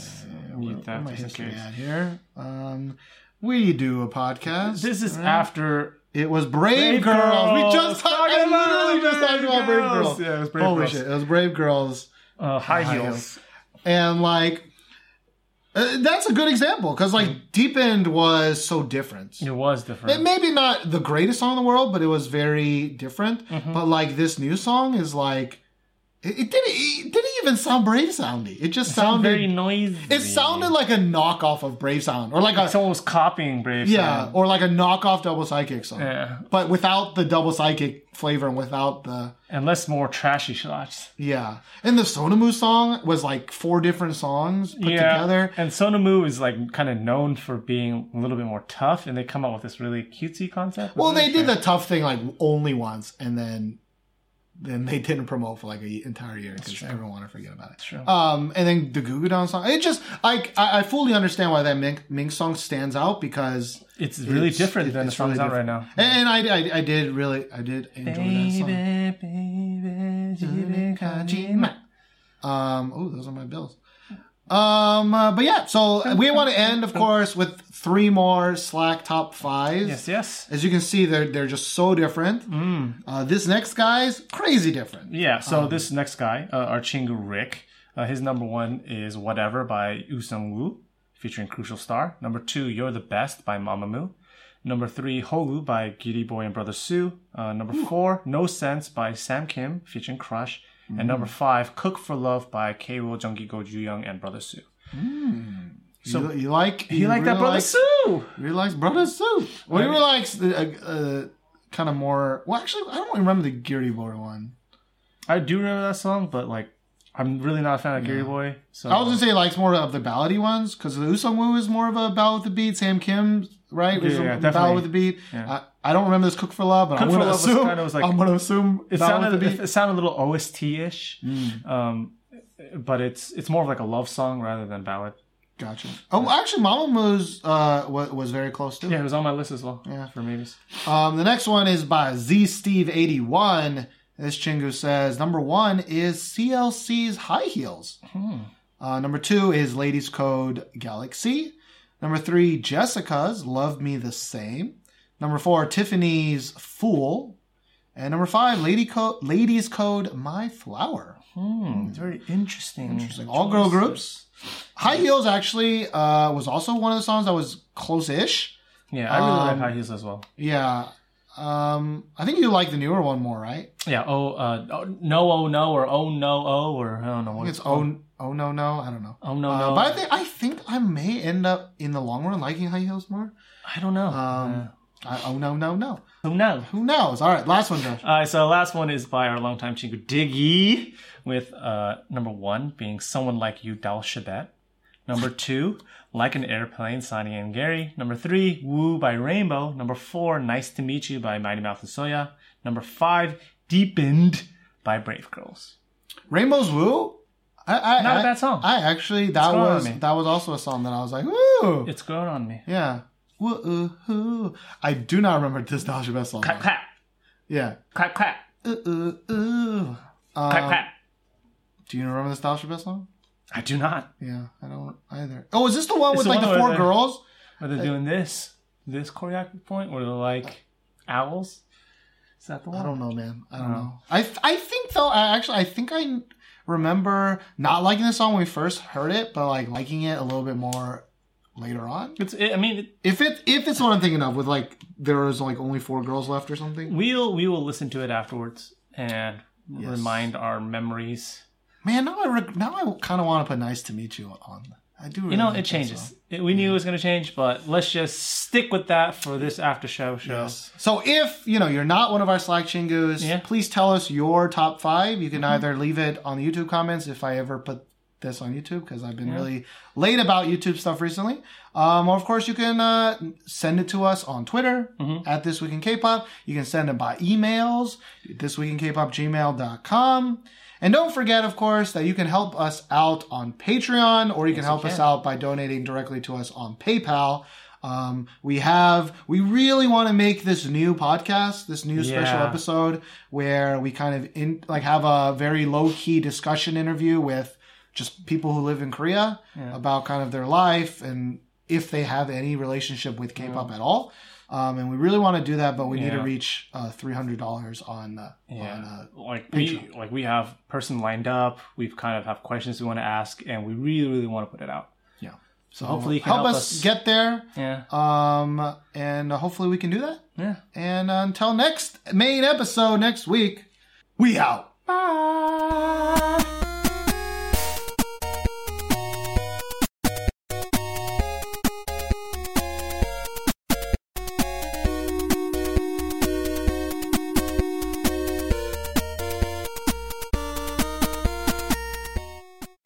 mute that my history at here. Um, we do a podcast. This is right? after It was Brave, Brave Girls. We just talked. I about literally just Brave talked about Brave Girls. Girls. Yeah, it was Brave Holy Girls. shit! It was Brave Girls, uh, high, High heels. Heels. and like uh, that's a good example because like Deepened was so different. It was different. It maybe not the greatest song in the world, but it was very different. Mm-hmm. But like this new song is like it, it didn't it didn't even sound Brave soundy. It just Sound sounded very noisy. it sounded like a knockoff of Brave Sound or like a someone was copying Brave. yeah Sound. or like a knockoff Double Sidekick song. yeah, But without the Double Sidekick flavor and without the and less more trashy shots. yeah. And the Sonamu song was like four different songs put together. And Sonamu is like kind of known for being a little bit more tough, and they come out with this really cutesy concept. Well, they did the tough thing like only once, and then then they didn't promote for like an entire year because everyone wanted to forget about it. true. Um, and then the Goo Goo Dolls song, it just I, I fully understand why that Mink, Mink song stands out because It's really it's- different than the songs really out right now. And, and I, I I did really I did enjoy that song. Baby, baby, Um, oh, those are my bills. Um, uh, but yeah, so we want to end, of course, with three more Slack top fives. Yes, yes. As you can see, they're they're just so different. Uh, this next guy's crazy different. Yeah, so Um, this next guy, uh, our Rick, uh, his number one is Whatever by Yoo Seung Woo, featuring Crucial Star. Number two, You're the Best by Mamamoo. Number three, Holu by Giriboy and Brother Su. Uh, number four, No Sense by Sam Kim, featuring Crush. And number five, Cook for Love by K-Rool, Junggigo Ju Young, and Brother Su. So you, you like You like that Brother likes- Sue? Really likes Brother Su. Well, you likes the uh, uh, kind of more. Well, actually, I don't remember the Giriboy one. I do remember that song, but like, I'm really not a fan of Giriboy. So I was gonna say he likes more of the ballady ones because the Yoo Seung Woo is more of a ballad with the beat. Sam Kim, right? Yeah, yeah, ballad definitely. with the beat. Yeah. I, I don't remember this Cook for Love, but I'm gonna Love was assume. kinda was like- I'm gonna assume it sounded with the beat. it sounded a little OST-ish, Mm. um, but it's it's more of like a love song rather than ballad. Gotcha. Oh, actually, Mamamoo's uh, was, was very close too. Yeah, it was on my list as well. Yeah. for maybes. Um, the next one is by Z Steve eighty one. This Chingu says number one is CLC's High Heels. Uh, number two is Ladies Code Galaxy. Number three, Jessica's Love Me the Same. Number four, Tiffany's Fool. And number five, Lady Co- Ladies Code My Flower. Hmm, it's very interesting. Interesting. All girl groups. High Heels actually uh, was also one of the songs that was close-ish. Yeah, I really Um, like high heels as well. Yeah. Um, I think you like the newer one more, right? Yeah. Oh, uh, oh, no, oh no, or oh no, oh, or I don't know what think it's oh oh no no I don't know. Oh no, Uh, no. but I think I think I may end up in the long run liking high heels more. I don't know. Um, I, oh no no no. Who knows? Who knows? All right, last one, Josh. All right, so the last one is by our longtime chingu Diggy, with uh, number one being Someone Like You, Dal Shabet. Number two, Like an Airplane, Sonny and Gary. Number three, Woo by Rainbow. Number four, Nice to Meet You by Mighty Mouth and Soya. Number five, Deepened by Brave Girls. Rainbow's Woo. I, I, Not a I- bad song. I actually that was that was also a song that I was like, ooh, It's grown on me. yeah. Woo, ooh. I do not remember this Nostalgia Best song. Clap, clap, Yeah. clap, clap, Ooh, ooh, ooh. Um, clap, clap. Do you remember the Nostalgia Best song? I do not. Yeah, I don't either. Oh, is this the one It's with the like one the four girls? Are they doing this? This choreography point where they're like owls? Is that the one? I don't know, man. I don't No. know. I th- I think though. I actually I think I remember not liking the song when we first heard it, but like liking it a little bit more later on. It's. It, I mean, it, If it if it's what I'm thinking of, with like there was like only four girls left or something. we'll we will listen to it afterwards and remind our memories. Man, now I reg- now I kind of want to put "Nice to Meet You" on. I do. Really You know, it changes. It, we knew it was going to change, but let's just stick with that for this after show show. Yes. So if you know you're not one of our Slack chingus, Yeah. Mm-hmm. please tell us your top five. You can either leave it on the YouTube comments if I ever put this on YouTube because I've been really late about YouTube stuff recently. Um, or of course you can uh, send it to us on Twitter Mm-hmm. at This Week in K-pop. You can send it by emails, thisweekinkpop.gmail.com. And don't forget, of course, that you can help us out on Patreon or you can help us can. out by donating directly to us on PayPal. Um, we have, we really want to make this new podcast, this new special episode where we kind of in, like have a very low key discussion interview with just people who live in Korea about kind of their life and if they have any relationship with K-pop at all. Um, and we really want to do that, but we need to reach uh, three hundred dollars on uh, Yeah, on uh, like we like we have person lined up. We've kind of have questions we want to ask, and we really really want to put it out. yeah. So hopefully you can help, help us, us. get there. Yeah, Um, and hopefully we can do that. yeah. And until next main episode next week, we out. Bye.